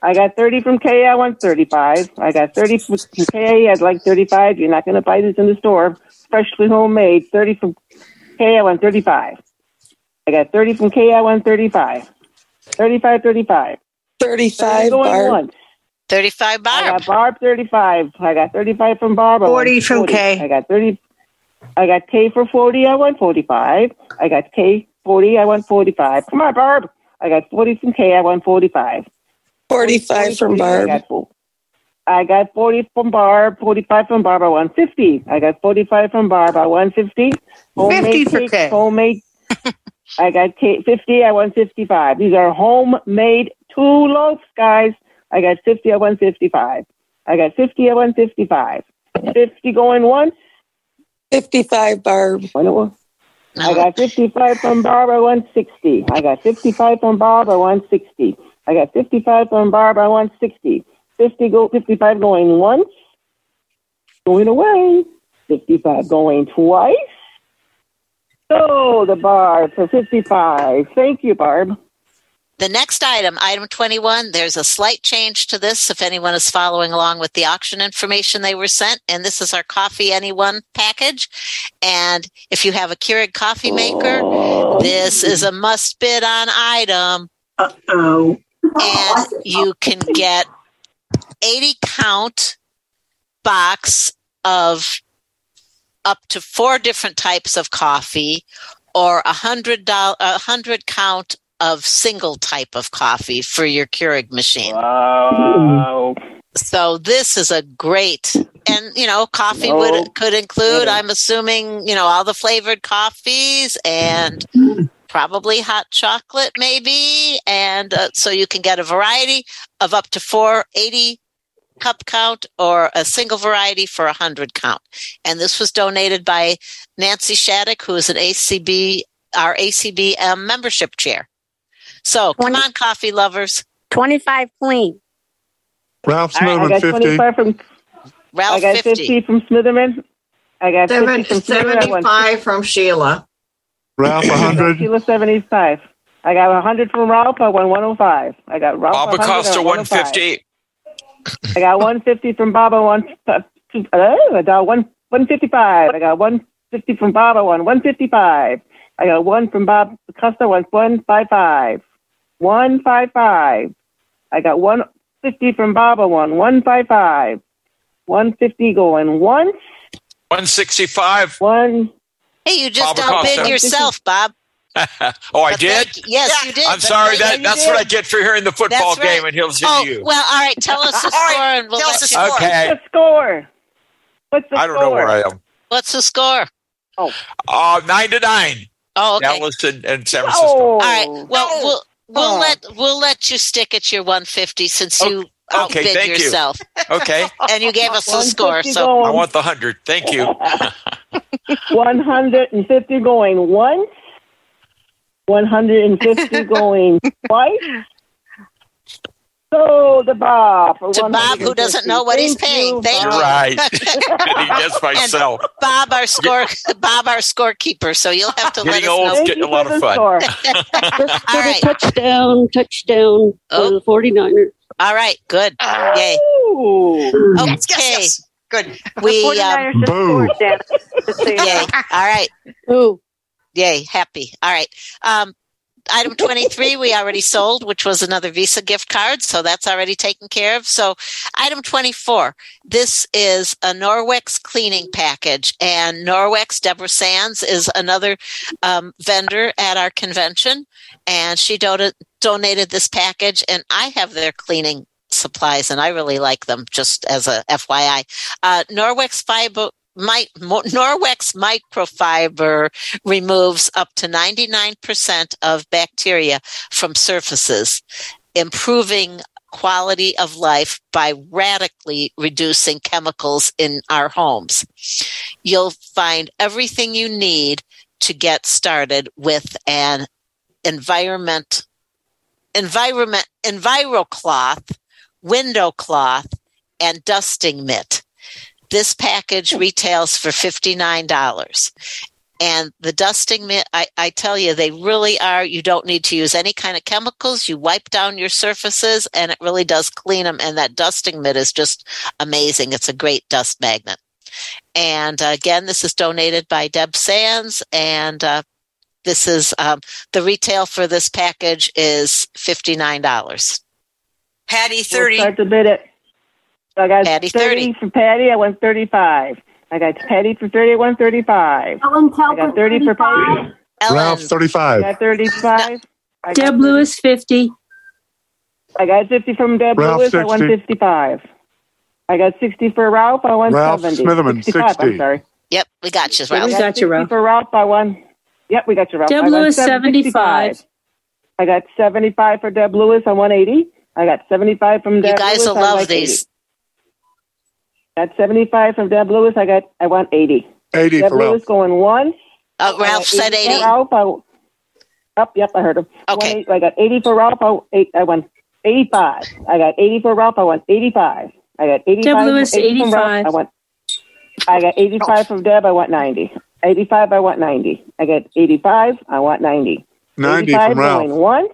I got 30 from K, I want 35. I got 30 from K, I'd like 35. You're not going to buy this in the store. Freshly homemade. 30 from K, I want 35. I got 30 from K, I want 35. 35, 35. 35, going Barb. once. 35 Barb. I got Barb 35. I got 35 from Barb. 40 want from Kay. I got 30. I got K for 40. I want 45. I got K 40. I want 45. Come on, Barb. I got 40 from K. I want 45. 45 from I Barb. got, four- I got 40 from Barb, 45 from Barb, I want 50. I got 45 from Barb, I want 50. 50 for cake, Kay. Homemade. I got K, 50, I want 55. These are homemade two loaves, guys. I got 50, I want 55. I got 50, I want 55. 50 going once. 55 Barb. I got uh-huh. 55 from Barb, I want 60. I got 55 from Barb, I want 60. I got 55 from Barb, I want 60. 50 go, 55 going once, going away. 55 going twice. So the Barb for 55. Thank you, Barb. The next item, item 21, there's a slight change to this if anyone is following along with the auction information they were sent. And this is our Coffee Anyone package. And if you have a Keurig coffee maker, this is a must bid on item. Uh-oh. And you can get 80 count box of up to four different types of coffee or a hundred dollar a hundred count of single type of coffee for your Keurig machine. Wow. So this is a great and you know coffee No would could include. I'm assuming you know all the flavored coffees and probably hot chocolate maybe and uh, so you can get a variety of up to 480 cup count or a single variety for a 100 count and this was donated by Nancy Shattuck who is an ACB our ACBM membership chair so come on coffee lovers 25 clean. Ralph's All right, I moving 50. 25 from, Ralph I got 50. 50 from Smitherman. I got 50 from Smitherman. I 75 from Sheila. Ralph, 100. Sheila 75. I got 100 from Ralph. I want 105. I got Ralph. Bob 100, Acosta I want 105. 150. I got 150 from Bob. I want, uh, I got one, 155. I got 150 from Bob. I want 155. I got one from Bob Acosta. I want 155. 155. I got 150 from Bob. I want 155. 150 going once. 165. One. Hey, you just Bob outbid Acosta. yourself, Bob. oh, I did? Yes, you did. I'm sorry. That's That, that's what I get for hearing the football right. game, and he'll see Oh, you. well, all right. Tell us the score, and we'll tell us you. the score. Okay. What's the score? What's the I don't score? know where I am. What's the score? Uh, nine to nine. Oh, okay. Dallas and, and San Francisco. All right. Well, we'll we'll Oh. let we'll let you stick at your 150 since you okay, outbid thank you. yourself, Okay. and you gave us the score. 150 So going. I want the 100. Thank you. 150 going once, 150 going twice. So the Bob. for to Bob, who doesn't know what he's paying, you, thank You're you. right. Getting just myself. Bob, our score, Bob, our scorekeeper. So you'll have to let Getting us old, know. Thank getting a lot of fun. score. Just All for right. the touchdown, touchdown Oh. for the 49ers. All right. Good. Yay. Ooh. Okay. Yes, yes, yes. Good. We um, 49ers just Boo. scored, Dan. Just so you know. yay. All right. Ooh. Yay, happy. All right. Um, item 23, we already sold, which was another Visa gift card. So that's already taken care of. So item 24, this is a Norwex cleaning package. And Norwex, Deborah Sands, is another um, vendor at our convention. And she donated, donated this package. And I have their cleaning supplies and I really like them just as a FYI. Uh, Norwex fiber, Norwex microfiber removes up to 99% of bacteria from surfaces, improving quality of life by radically reducing chemicals in our homes. You'll find everything you need to get started with an environment environment EnviroCloth, window cloth, and dusting mitt. This package retails for $59. And the dusting mitt, I, I tell you, they really are. You don't need to use any kind of chemicals. You wipe down your surfaces and it really does clean them. And that dusting mitt is just amazing. It's a great dust magnet. And uh, again, this is donated by Deb Sands. And uh, this is um, the retail for this package is $59. Patty, We'll 30. start to bid it. I got Patty, 30, 30. for Patty. I went 35. I got Patty for 30. I went 35. Ellen I got 30 for Patty. Ralph, 35. I 35. got 35. I Deb 30 Lewis, 50. I got 50 from Deb Ralph, Lewis. I won 60. 55. I got 60 for Ralph. I won Ralph 70. Smitherman, 65, I'm sorry. Yep, we got you, I We got you, 60 Ralph. For Ralph, I won. Yep, we got you, Ralph. Deb I won Lewis, 75. I got 75 for Deb Lewis. I won 80. I got 75 from Deb You guys Lewis. will love like 80. These. Got 75 from Deb Lewis. I got, I won 80. 80 Deb for Lewis Ralph. going once. Uh, I Ralph got said 80 Ralph, I, up, yep, I heard him. Okay. One eight- I got 80 for Ralph. I, eight, I won 85. I got 80 for Ralph. I won 85. I got 85. Deb Lewis, 80 from Ralph, 85. I won. I got 85 from Deb. I want 90. 85. I want 90. I got 85. I want 90. 90 from Ralph. going once.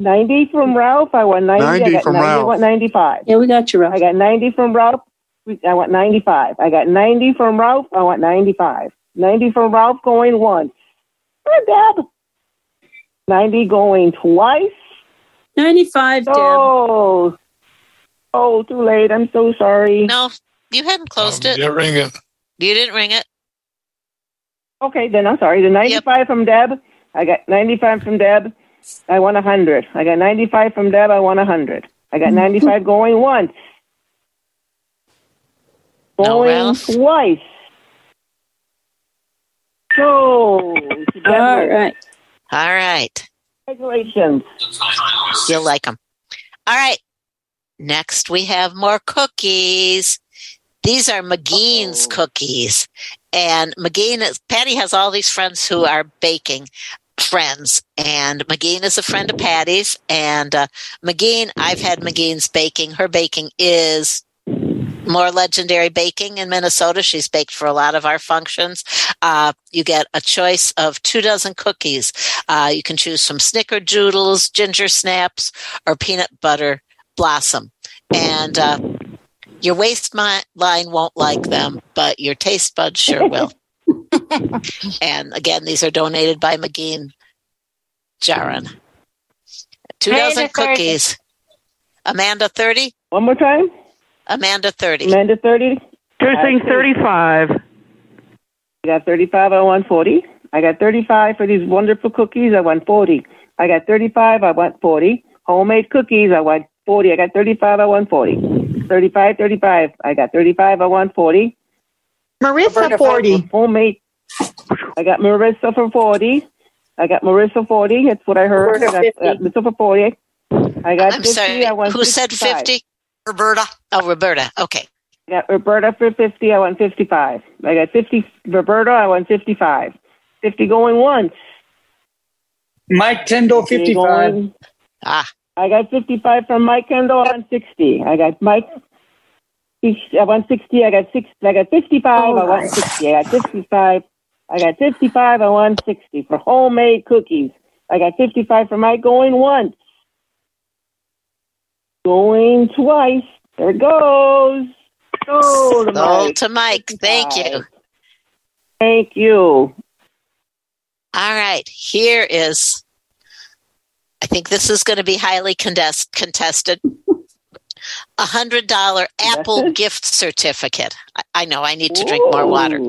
90 from Ralph. I want 90. 90 I got from 90. I want 95. Yeah, we got you, Ralph. I got 90 from Ralph. I want 95. I got 90 from Ralph. I want 95. 90 from Ralph going once. Oh, Deb. 90 going twice. 95, Deb. Oh. Oh, too late. I'm so sorry. No, you hadn't closed um, it. Yeah, ring it. You didn't ring it. Okay, then I'm sorry. The 95 from Deb. I got 95 from Deb. I want 100. I got 95 from Deb. I want 100. I got 95 going once. No, Going twice. So, All right. All right. congratulations. You'll like them. All right. Next, we have more cookies. These are McGean's cookies. And McGean is, Patty has all these friends who are baking friends. And McGean is a friend of Patty's. And uh, McGean, I've had McGean's baking. Her baking is more legendary baking in Minnesota. She's baked for a lot of our functions. Uh, you get a choice of two dozen cookies. Uh, you can choose from snickerdoodles, ginger snaps, or peanut butter blossom. And uh, your waist mi- line won't like them, but your taste buds sure will. and again, these are donated by McGean Jaron. Two dozen cookies. Amanda 30? One more time. Amanda 30. Amanda 30. Two 35. I got 35. I want 40. I got 35 for these wonderful cookies. I want 40. I got 35. I want 40. Homemade cookies. I want 40. I got 35. I want 40. 35, 35. I got 35. I want 40. Marissa, 40. Homemade. I got Marissa for 40. I got Marissa 40. That's what I heard. I got, I got Marissa for 40. I got I'm 50. sorry. I want Who said 50? Roberta. Oh, Roberta. Okay. I got Roberta for 50. I want 55. I got 50. Roberta, I want 55. 50 going once. Mike Tyndall, 55. going- Ah. I got 55 from Mike Tyndall. on 60. I got Mike. I want 60. I got 60. I got 55. I want 60. I got 55. I got 55. I want 60 for homemade cookies. I got 55 for Mike going once. Going twice. There it goes. Go to Go Mike. to Mike. Thank you. Thank you. All right. Here is, I think this is going to be highly contest, contested. A hundred dollar Apple gift certificate. I, I know I need to drink more water.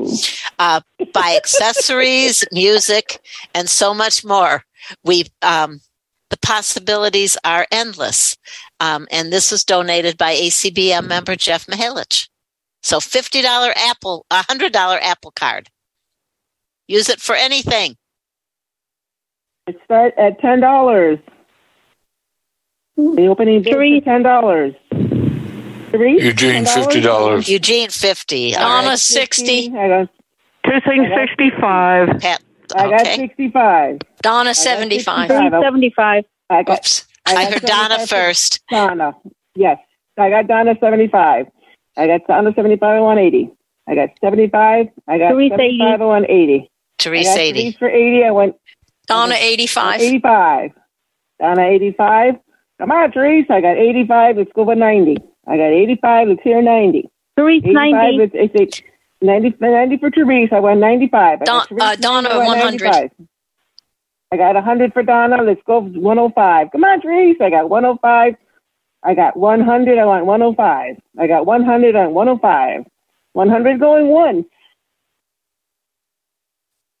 Uh, buy accessories, music, and so much more. We um, the possibilities are endless. Um, and this was donated by ACBM member Jeff Mihalich. So fifty dollar Apple, a hundred dollar Apple card. Use it for anything. It start at ten dollars. The opening bid for ten dollars. Three. Eugene, $50. Eugene fifty. All Donna, right. 60. I got. Two things, 65. Pat, I got sixty-five. Donna, I got 75. 65. 75. I got. Oops. I I heard Donna first. Donna. Yes. I got Donna seventy-five. I got Donna seventy-five. and 180. I got seventy-five. I got Therese, 80. seventy-five. I want eighty. Teresa eighty. Therese for eighty. I went Donna, 85. 85. Donna 85. Come on, Therese. I got 85. Let's go for 90. I got 85. Let's hear 90. Therese, 85. 90. It's, it's, it's 90, 90 for Therese. I went 95. I Don- Therese uh, Donna, 90, 100. 95. I got 100 for Donna. Let's go 105. Come on, Therese. I got 105. I got 100. I want 105. I got 100 on 105. 100 going once.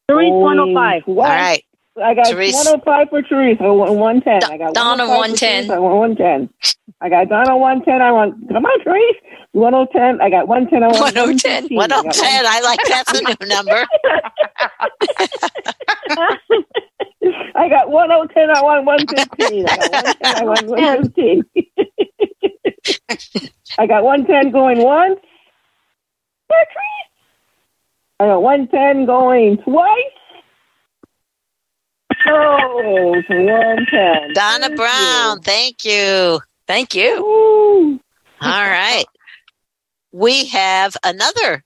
Therese, 105. All twice. right. I got Therese. 105 for Teresa. I want 110. I got Donna, 110. I want 110. I got Donna 110. I want, come on, Teresa. 110. I got 110. I want 110. 115. I 110. I like that's a new number. I got 110. I want 115. I got 110. I want 115. I got 110 going once. I got 110 going twice. Oh, to 110. Donna Thank Brown, thank you. Thank you. you. All right. We have another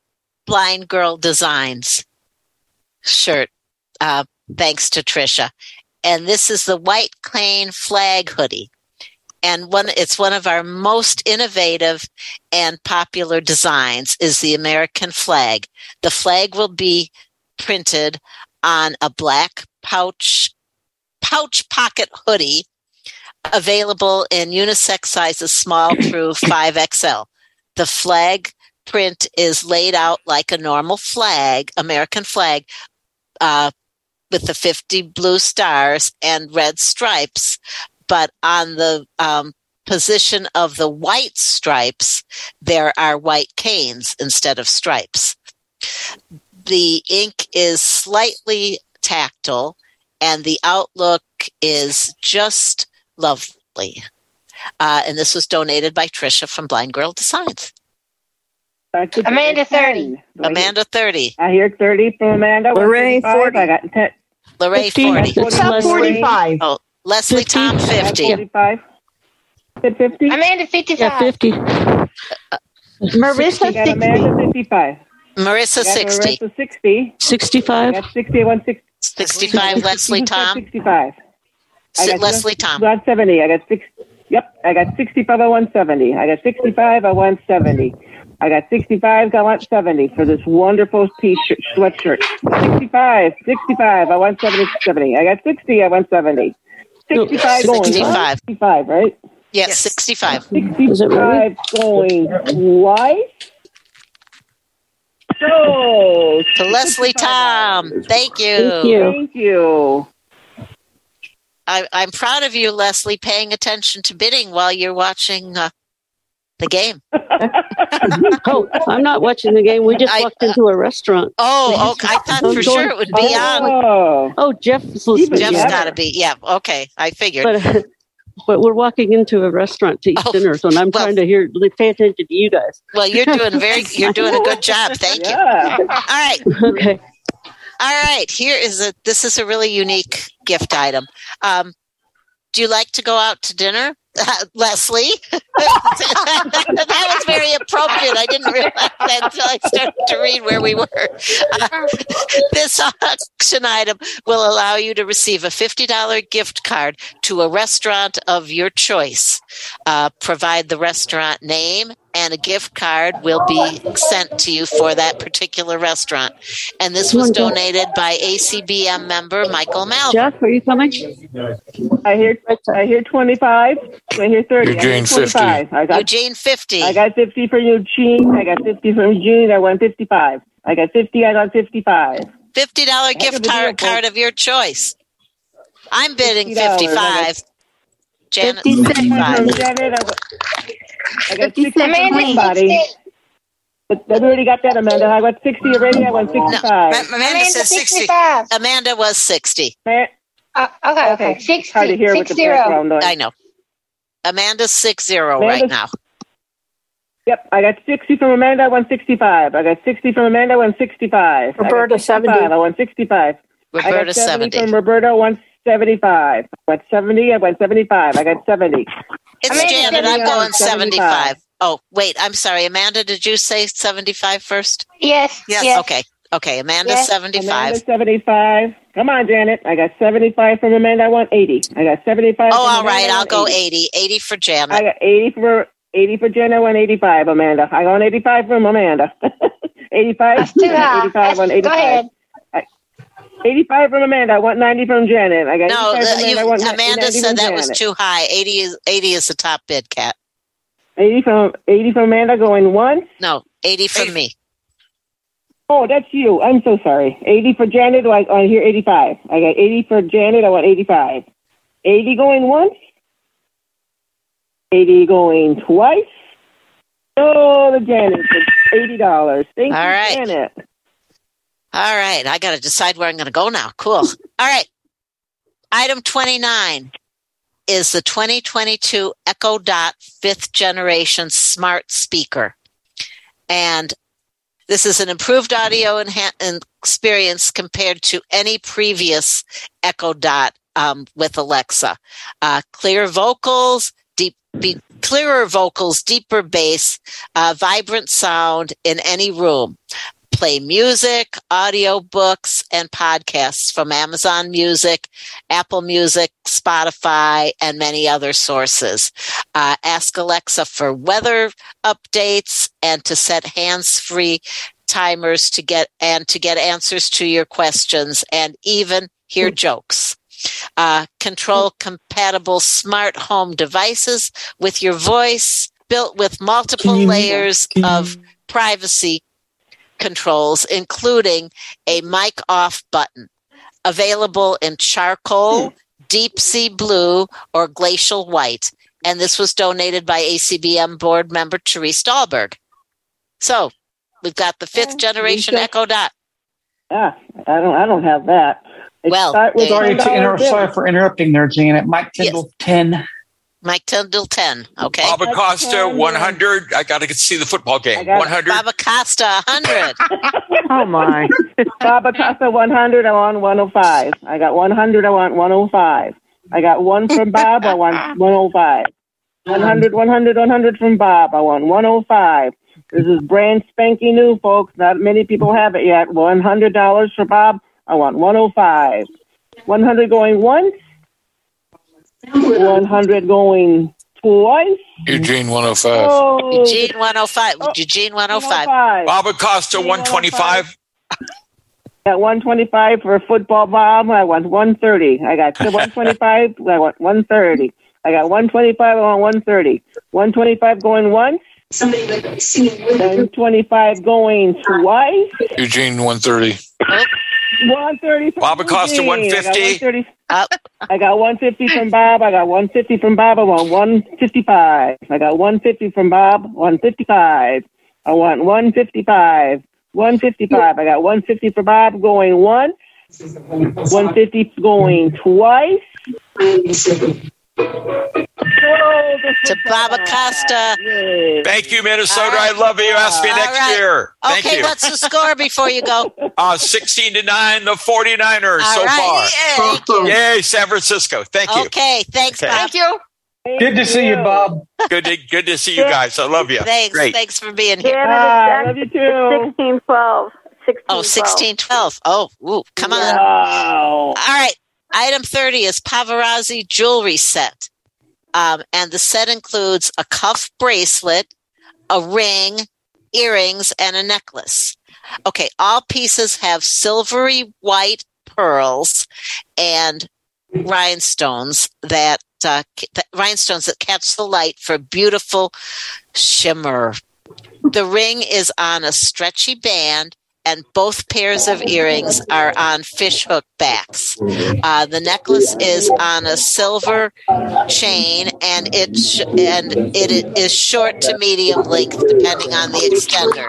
Blind Girl Designs shirt, uh, thanks to Trisha. And this is the White Cane Flag hoodie. And one, it's one of our most innovative and popular designs is the American flag. The flag will be printed on a black pouch, pouch pocket hoodie available in unisex sizes small through 5XL. The flag print is laid out like a normal flag, American flag, uh, with the 50 blue stars and red stripes. But on the um, position of the white stripes, there are white canes instead of stripes. The ink is slightly tactile and the outlook is just lovely. Uh, and this was donated by Trisha from Blind Girl Designs. Back to Amanda, 30. Do I hear- Amanda 30, I hear 30 from Amanda. Lorraine, 40. I got 10. Lorraine 50. 40, Forty. It's 45. oh, Leslie 50. Tom I got 50, 45. Said 50. Amanda, 55. Yeah, 50. Marissa, I got 60. Amanda 55. Marissa 60, Marissa 60. I 65. got 60. 60. 65 Leslie Tom, 65. I got Leslie just- Tom. Got 70. I got six. Yep. I got 65. I want 70. I got 65. I want 70. I got 65. I want 70 for this wonderful t-shirt, sweatshirt. 65. 65. I want 70. 70. I got 60. I want 70. 65 going. 65. 65, right? Yes, 65. Is it really? 65 going twice. So, To Leslie Tom, thank you. Thank you. thank you. I, I'm proud of you, Leslie, paying attention to bidding while you're watching uh, the game. Oh, I'm not watching the game. We just I- walked into a restaurant. Oh, okay. I thought for sure it would be on. Oh, Oh, Jeff's listening. Jeff's Yeah. got to be. Yeah. Okay. I figured. But, but we're walking into a restaurant to eat Oh, dinner, so I'm well- trying to hear, pay attention to you guys. well, you're doing very. You're doing a good job. Thank you. All right. Okay. All right. Here is a. This is a really unique gift item. Um, do you like to go out to dinner, Leslie? that was very appropriate. I didn't realize that until I started to read where we were. Uh, this auction item will allow you to receive a $50 gift card to a restaurant of your choice. Uh, provide the restaurant name, and a gift card will be sent to you for that particular restaurant. And this was donated by ACBM member Michael Malvin. Jeff, are you coming? I hear I hear 25. I hear 30. I hear Eugene, 50. 25. I got Eugene 50. I got 50 for Eugene. I got 50 from Eugene. I went 55. I got 50. I got 55. $50 gift card, deal, card of your choice. I'm bidding $50. 55. Janet, 55 55. Janet. I got, I got 60 from Amanda, But I already got that, Amanda. I got 60 already. I went 65. Amanda Amanda, said 60. 65. Amanda was 60. Uh, okay, okay. Okay. 60. hard to hear with the 60. background noise. I know. Amanda's 60 right now. Yep, I got 60 from Amanda. I went 65. I got 60 from Amanda. I went 65. I Roberta, 65. 70. I went 65. I got 70, 70. from Roberta. I went 75. I went 70. I went 75. I got 70. It's Amanda, Janet. I'm going 75. 75. Oh, wait. I'm sorry. Amanda, did you say 75 first? Yes. Yes. Yes. Okay. Okay. Amanda's Yes. 75. Amanda 75. Come on, Janet. I got 75 from Amanda. I want 80. I got 75. Oh, from all I I'll go 80. 80 for Janet. I got 80 for 80 for Janet. I want 85, Amanda. I got 85 from Amanda. 85. That's too high. 85. I want 85. Go ahead. 85 from Amanda. I want 90 from Janet. I got No, 85 from uh, Amanda. I want Amanda 90 said that was too high. 80 is 80 is the top bid, Cat. 80 from 80 from Amanda going once. No, 80 from me. Oh, that's you. I'm so sorry. 80 for Janet. I, I hear 85. I got 80 for Janet. I want 85. 80 going once. 80 going twice. Oh, the Janet for $80. Thank All you, right. Janet. All right, I got to decide where I'm going to go now. Cool. All right. Item 29 is the 2022 Echo Dot fifth generation smart speaker. And this is an improved audio experience compared to any previous Echo Dot um, with Alexa. Uh, clear vocals, deep, be, clearer vocals, deeper bass, uh, vibrant sound in any room play music, audio books, and podcasts from Amazon Music, Apple Music, Spotify, and many other sources. Uh, ask Alexa for weather updates and to set hands-free timers to get and to get answers to your questions and even hear jokes. Uh, control compatible smart home devices with your voice built with multiple layers of privacy controls, including a mic off button, available in charcoal, deep sea blue, or glacial white. And this was donated by ACBM board member Therese Dahlberg. So we've got the fifth generation Lisa? Echo Dot. Ah, I don't. I don't have that. It Well, start with Sorry to $10 inter- bill. sorry for interrupting there, Janet. Mike Tyndall, ten. Mike Tyndall 10. Okay. Bob Acosta, 100. I got to get to see the football game. got- 100. Bob Acosta 100. Oh my. Bob Acosta 100. I want 105. I got 100. I want 105. I got one from Bob. I want 105. 100, 100, 100 from Bob. I want 105. This is brand spanking new, folks. Not many people have it yet. $100 for Bob. I want 105. 100 going once. 100 going twice. Eugene 105. Oh, Eugene 105. Eugene 105. 105. Bob Acosta 125. Got 125 for football, Bob. I want 130. I got 125. I want 130. I got 125. I want 130. 125 going once. Somebody like singing with 125 going twice. Eugene 130. 130 from Bob Acosta, Eugene. I got 150. 130 I got 150 from Bob. I got 150 from Bob. I want 155. I got 150 from Bob. 155. I want 155. 155. I got 150 for Bob going one. 150 going twice. To Bob Acosta. Thank you, Minnesota. I love you. Ask me All next right. year. Thank Okay, you. what's the score before you go? Uh, 16 to 9, the 49ers All so right. far. Thank you. Yay, San Francisco. Thank you. Okay, thanks, Okay. Bob. you. Good to see you, Bob. Good to, good to see you guys. I love you. Thanks. Great. Thanks for being here. Janet, Ah, love you too. 16, 12. 16, Oh, 16, 12. Oh, ooh, come on. Wow. All right. Item 30 is Paparazzi jewelry set. Um, and the set includes a cuff bracelet, a ring, earrings, and a necklace. Okay, all pieces have silvery white pearls and rhinestones that uh, that- rhinestones that catch the light for beautiful shimmer. The ring is on a stretchy band, and both pairs of earrings are on fishhook backs. Uh, the necklace is on a silver chain, and it sh- and it is short to medium length, depending on the extender.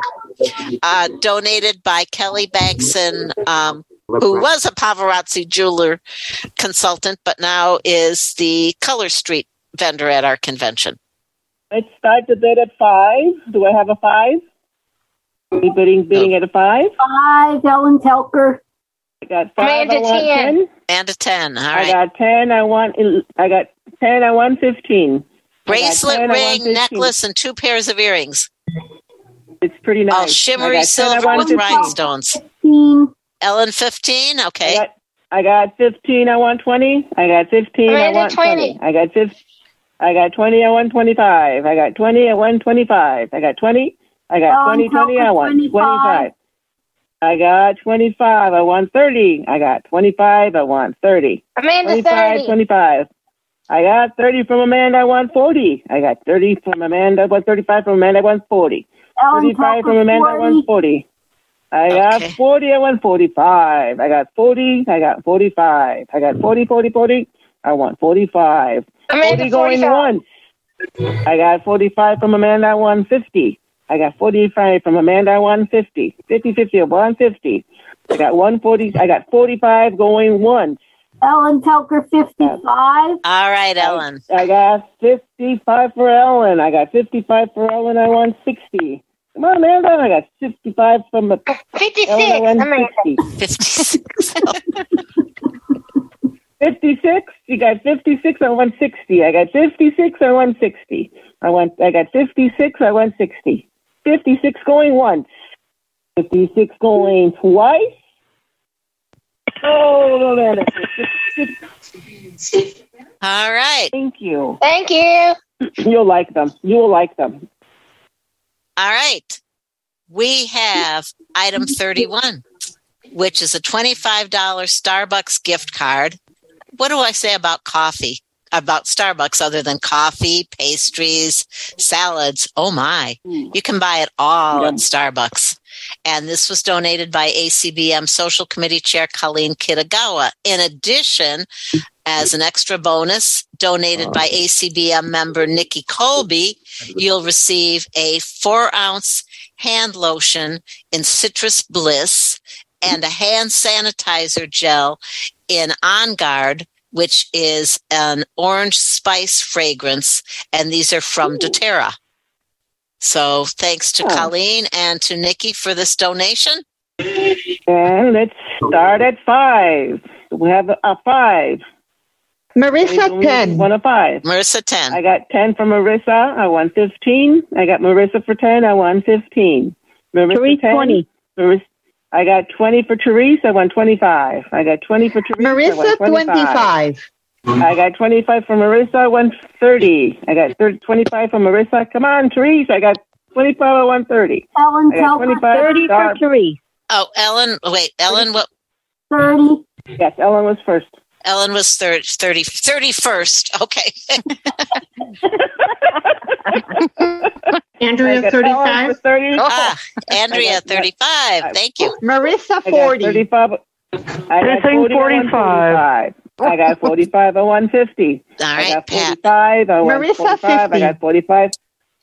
Uh, donated by Kelly Bankson, um, who was a paparazzi jeweler consultant, but now is the Color Street vendor at our convention. Let's start the bid at five. Do I have a five? Are you bidding, bidding at a five? Five, Ellen Telker. I got five. Amanda I want 10. 10. And a 10. All I got 10. I want, I got 10. I want 15. Bracelet, 10, ring, necklace, and two pairs of earrings. It's pretty nice. All shimmery 10, silver with 15. rhinestones. Fifteen. Ellen 15. I Okay. got, I got 15. I want 20. I got 15. I want 20. 20. I got 15. I got 20. I want 25. I got 20. I want 25. I got 20. I got Ellen 20. 20. I Telker, want 25. 25. I got 25. I want 30. I got 25. I want 30. Amanda 25, 30. 25. I got 30 from Amanda. I want 40. I got 30 from Amanda. I want 35 from Amanda. I want 40. Ellen 35 from Telker, Amanda. I want 40. I got 40. I want 45. I got 40. I got 45. I got 40, 40, 40. I want 45. Amanda, 40 going 45. once. I got 45 from Amanda. I want 50. I got 45 from Amanda. I want 50. 50, 50, 150. I got 140. I got 45 going once. Ellen Telker, 55. All right, Ellen. I got 55 for Ellen. I got 55 for Ellen. I won 60. Come on, Amanda. I got 55 from the 56. Ellen. I want Amanda. 60. 56. You got 56. I want 60. I got 56. I want 60. I want. I got 56. I want 60. 56 going once. 56 going twice. Oh, Amanda. All right. Thank you. Thank you. You'll like them. You will like them. All right. We have item 31, which is a $25 Starbucks gift card. What do I say about coffee? About Starbucks other than coffee, pastries, salads. Oh my. Hmm. You can buy it all at Starbucks. And this was donated by ACBM Social Committee Chair Colleen Kitagawa. In addition, as an extra bonus donated by oh. ACBM member Nikki Colby, you'll receive a four ounce hand lotion in citrus bliss and a hand sanitizer gel in On Guard, which is an orange spice fragrance. And these are from doTERRA. So thanks to Oh. Colleen and to Nikki for this donation. And let's start at five. We have a five. Marissa, 10. One of five. Marissa, 10. I got 10 from Marissa. I won 15. I got Marissa for 10. I won 15. Marissa Therese, 10. 20. Marissa, I got 20 for Therese. I won 25. I got 20 for Therese. I won 25. 25. I got 25 from Marissa. I won 30. I got 30, 25 from Marissa. Come on, Therese. I got 25. I won 30. Ellen I got 25. 30 for Star- Therese. Oh, Ellen, wait, Ellen, what? 30. Yes, Ellen was first. Ellen was 30, 30 31st. Okay. Andrea, I got Ellen 35. for 30. ah, Andrea, 35. Thank you. Marissa, 40. 35. I got Missing 40, I won 45. 45. I got 45. I won 50. All I right, got Pat. 45. I Marissa, 45. I got 45.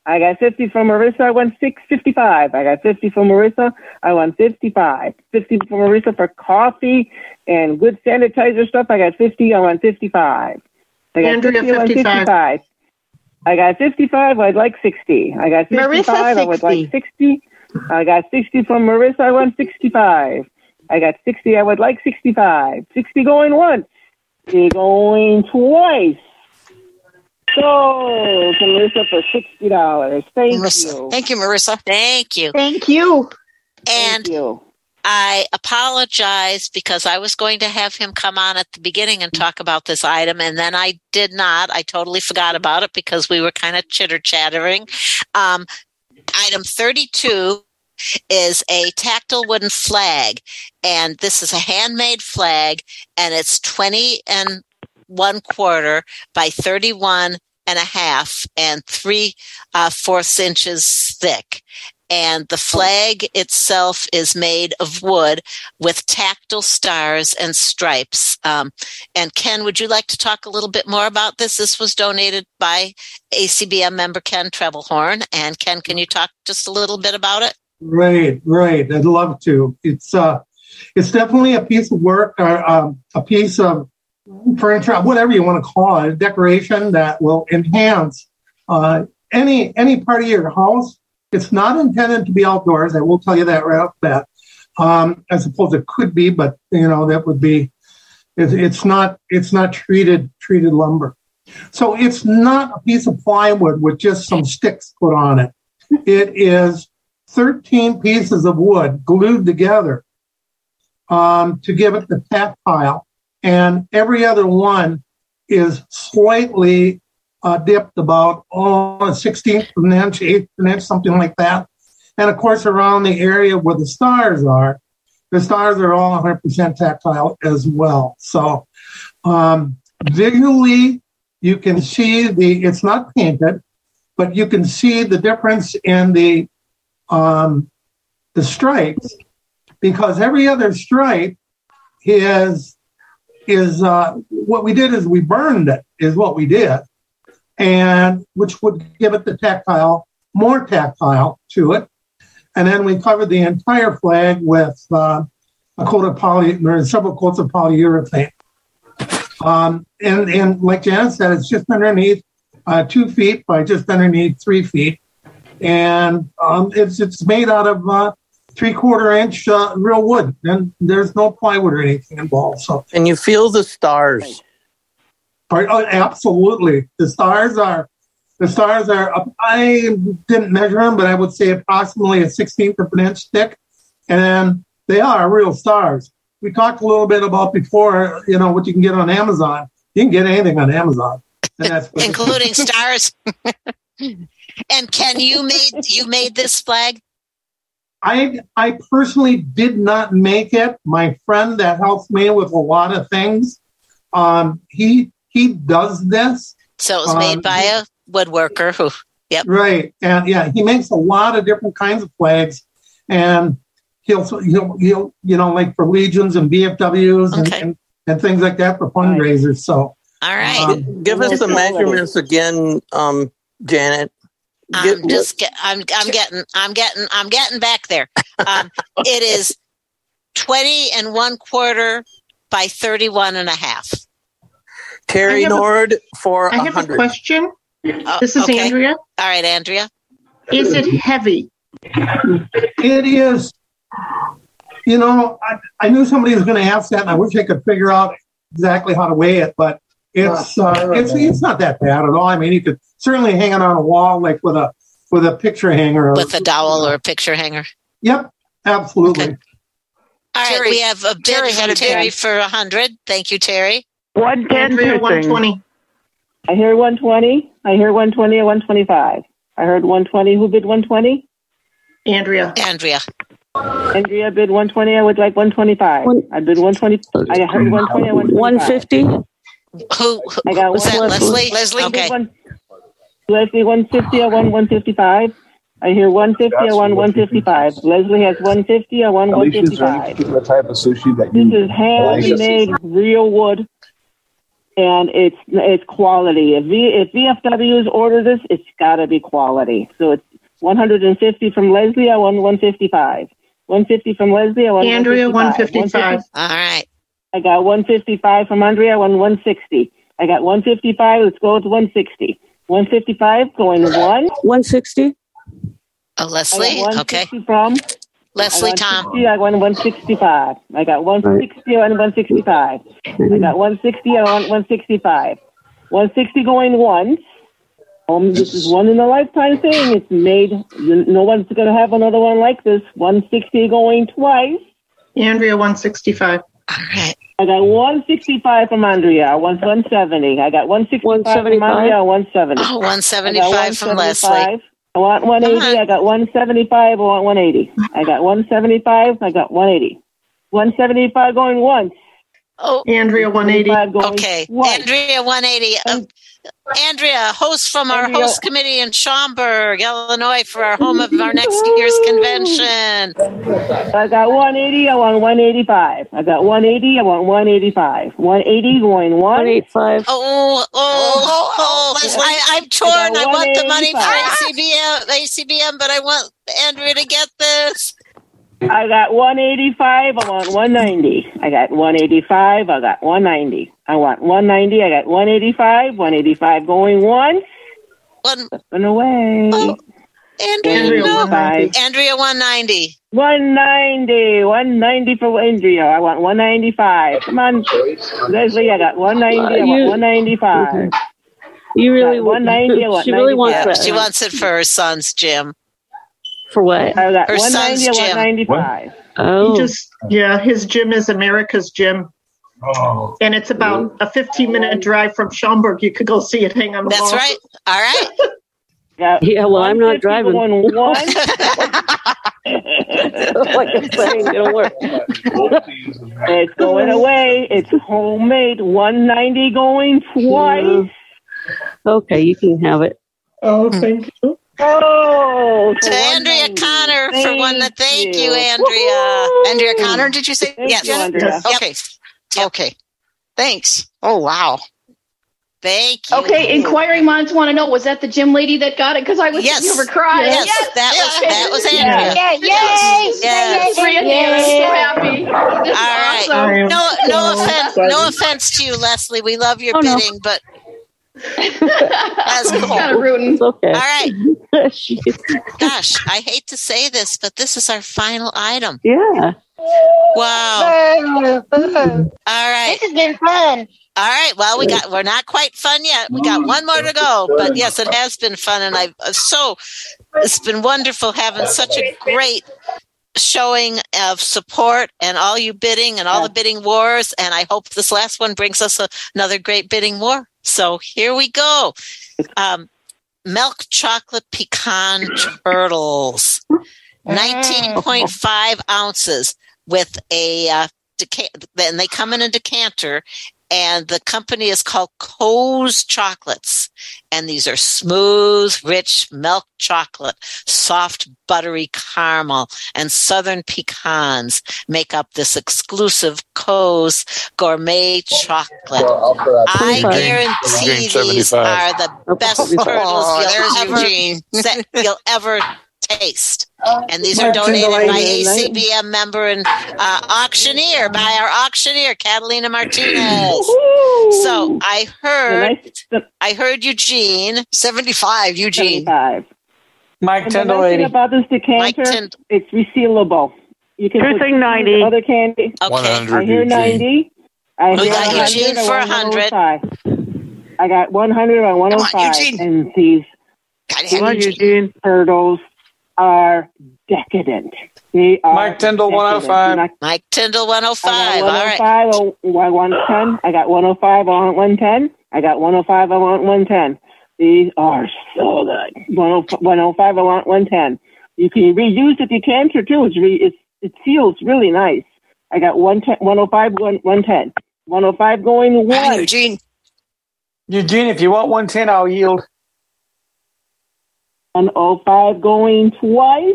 I got 50 from Marissa. I won 6, 55. I got 50 from Marissa. I won 55. 50 from Marissa for coffee and good sanitizer stuff. I got 50. I won 55. I got Andrea, 50. 55. 55. I got 55. I'd like 60. I got 55. Marissa, I would like 60. 60. I got 60 from Marissa. I won 65. I got 60. I would like 65. 60 going once. 60 going twice. So, to Marissa for $60. Thank Marissa. you. Thank you, Marissa. Thank you. Thank you. And Thank you. I apologize because I was going to have him come on at the beginning and talk about this item, and then I did not. I totally forgot about it because we were kind of chitter chattering. Um, item 32 is a tactile wooden flag, and this is a handmade flag, and it's 20 and one quarter by 31 and a half and three uh, fourths inches thick and the flag itself is made of wood with tactile stars and stripes. Um, and Ken, would you like to talk a little bit more about this? This was donated by ACBM member Ken Treblehorn. And Ken, can you talk just a little bit about it? Right, right. I'd love to. It's uh, it's definitely a piece of work, or um, a piece of furniture, whatever you want to call it, a decoration that will enhance uh, any any part of your house. It's not intended to be outdoors. I will tell you that right off the bat. Um, I suppose it could be, but you know that would be. It, it's not. It's not treated treated lumber. So it's not a piece of plywood with just some sticks put on it. It is 13 pieces of wood glued together um, to give it the tactile, and every other one is slightly uh, dipped about oh, a sixteenth of an inch, eighth of an inch, something like that. And of course, around the area where the stars are, the stars are all 100% tactile as well. So um, visually, you can see the, it's not painted, but you can see the difference in the, um, the stripes because every other stripe is, is, uh, what we did is we burned it is what we did. And which would give it the tactile, more tactile to it. And then we covered the entire flag with, uh, a coat of poly, or several coats of polyurethane. Um, and, and like Janet said, it's just underneath uh, two feet by just underneath three feet. And um, it's, it's made out of uh, three quarter inch uh, real wood. And there's no plywood or anything involved. So, And you feel the stars. Part- oh, absolutely. The stars are, the stars are, up- I didn't measure them, but I would say approximately a 16th of an inch thick. And they are real stars. We talked a little bit about before, you know, what you can get on Amazon. You can get anything on Amazon. And that's including stars. and Ken, you made you made this flag. I I personally did not make it. My friend that helps me with a lot of things, um, he he does this. So it was made Um, by a woodworker who. Yep. Right, and yeah, he makes a lot of different kinds of flags, and he'll he'll he'll you know like for legions and VFWs and, Okay. and, and things like that for fundraisers. So All right. Um, Give us the measurements again, um, Janet. Get- I'm just get, I'm I'm getting I'm getting I'm getting back there. Um, it is 20 and one quarter by 31 and a half. Terry I have a- Nord for I a have a question. Oh, This is okay. Andrea. All right, Andrea. Is it heavy? It is. You know, I, I knew somebody was going to ask that, and I wish I could figure out exactly how to weigh it, but it's uh, it's it's not that bad at all. I mean, you could certainly hang it on a wall, like with a with a picture hanger. With a dowel or a picture hanger. Yep, absolutely. All right, Terry- we have a bid Terry from. Terry for a hundred. Thank you, Terry. One ten Andrea, two one I hear 120. I hear 120 or 125. I heard 120. Who bid 120? Andrea. Andrea. Andrea bid 120. I would like 125. I bid 120. I heard 120 or 125. 150? Who, who I got was one. that? Leslie. Leslie? Okay. One, Leslie 150 or 1 155. I hear 150 or 1 155. Leslie has 150 or 1 Alicia, is there any 155. particular type of sushi that This you is handmade real wood, and it's it's quality. If v, if VFWs order this, it's got to be quality. So it's 150 from Leslie or 1 155. 150 from Leslie or 1 Andrea, 155. 155. All right. I got 155 from Andrea, I 1 160. I got 155. Let's go to 160. 155 going one. 160? Oh, Leslie. I got Okay. from Leslie I got Tom. I won 165. I got 160 and 165. I got 160 and 165. 160 going once. Um, this is one in a lifetime thing. It's made. No one's going to have another one like this. 160 going twice. Andrea, one sixty-five. All right. I got 165 from Andrea. One 170. I got 165 from Andrea. 170. Oh, I 175 from Leslie. 175. I want 180. I got 175. I want 180. I got 175. I got 180. 175 going once. Oh, Andrea, one eighty. going okay. twice. Andrea 180. Uh, Andrea, host from our Andrea- host committee in Schaumburg, Illinois, for our home of our next year's convention. I got 180. I want 185. I got 180. I want 185. 180 going one. 185. Oh, oh, oh, oh, Leslie. I, I'm torn. I, got want the money for 185. ACBM, ACBM, but I want Andrea to get this. I got 185. I want 190. I got 185. I got 190. I want 190. I got 185. 185 going once. One, Up and away. Oh, Andrea, Andrea, no. 190. Andrea 190. 190. 190 for Andrea. I want 195. Come on, Leslie. I got 190. I want You- 195. You really Got 190, I want She really wants 95. that. She wants it for her son's gym. For what? Oh, I got Her 190. son's I want gym. 95. Oh. He just, yeah, his gym is America's gym. Oh. And it's about a 15 minute drive from Schaumburg. You could go see it hang on the That's wall. right. All right. Got yeah, well, I'm not driving. Going one. like I'm saying, it'll work. It's going away. It's homemade. 190 going twice. Okay, you can have it. Oh, thank you. Oh, To Andrea Connor for one. Thank Thank you, you. Andrea. Andrea Connor, did you say? Thank Yes. you, Andrea. Okay. Okay. Thanks. Oh, wow. Thank you. Okay, inquiring minds want to know was that the gym lady that got it? Because I was Yes. sitting over crying. Yes, that was that was Yeah. Andrea. Yeah, yay! Yes. Randy, I'm so happy. This All right. awesome. No, no offense. No offense to you, Leslie. We love your Oh, no. bidding, but that's cool. kind of rooting. It's okay. All right. Gosh, I hate to say this, but this is our final item. yeah. Wow. All right. This has been fun. All right. Well, we got we're not quite fun yet. We got one more to go, but yes, it has been fun, and I've uh, so it's been wonderful having such a great showing of support and all you bidding and all the bidding wars. And I hope this last one brings us a, another great bidding war. So here we go. Um, milk chocolate pecan turtles, nineteen point five ounces with a uh, deca- then they come in a decanter and the company is called Co's Chocolates. And these are smooth, rich milk chocolate, soft, buttery caramel, and southern pecans make up this exclusive Co's gourmet chocolate. I guarantee these are the best Oh, turtles you'll ever, Eugene. you'll ever taste. And these are Mark donated by Tindallay. ACBM member and uh, auctioneer by our auctioneer Catalina Martinez. So I heard, nice, I heard Eugene. 75, Eugene. 75. Mike And the nice 80. about this Mike decanter, Tind- it's resealable. You can Two put thing 90. other candy. Okay. 100 I hear Eugene. 90. I We hear got Eugene for want 100. I got 100 on 105. Eugene. and these Come on, Eugene. Eugene. turtles are decadent. They are Mike Tyndall, decadent. 105. Not- Mike Tyndall 105. I All got right. 105 on 110. I got 105 on 110. I got 105 on 110. These are so good. 105 105 on 110. You can reuse the decanter too. It's re, it's, it feels really nice. I got 110, 105 one- 110. 105 going Come on, once. Eugene. Eugene, if you want 110, I'll yield. 105 going twice.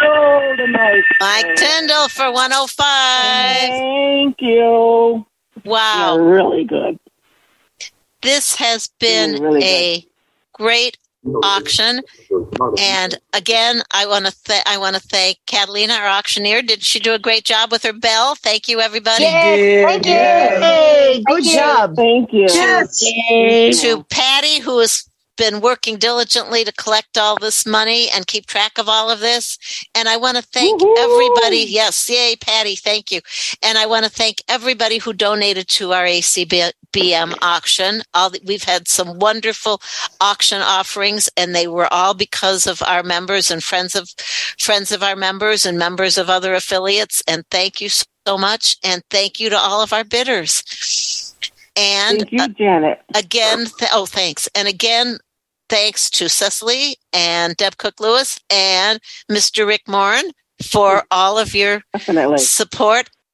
Oh, the nice. Mike Tyndall for 105. Thank you. Wow. They're really good. This has been really a great auction. And again, I want to th- I want to thank Catalina, our auctioneer. Did she do a great job with her bell? Thank you, everybody. Yes, thank you. Yeah. Hey, Good job. Thank you. Yes. To Patty, who has been working diligently to collect all this money and keep track of all of this. And I want to thank Woohoo. everybody. Yes, yay, Patty, thank you. And I want to thank everybody who donated to our ACBM auction. All the, we've had some wonderful auction offerings, and they were all because of our members and friends of friends of our members and members of other affiliates. And thank you so much, and thank you to all of our bidders. And Thank you, uh, Janet. again, th- oh, thanks. And again, thanks to Cecily and Deb Cook Lewis and Mr. Rick Moran for all of your Definitely. support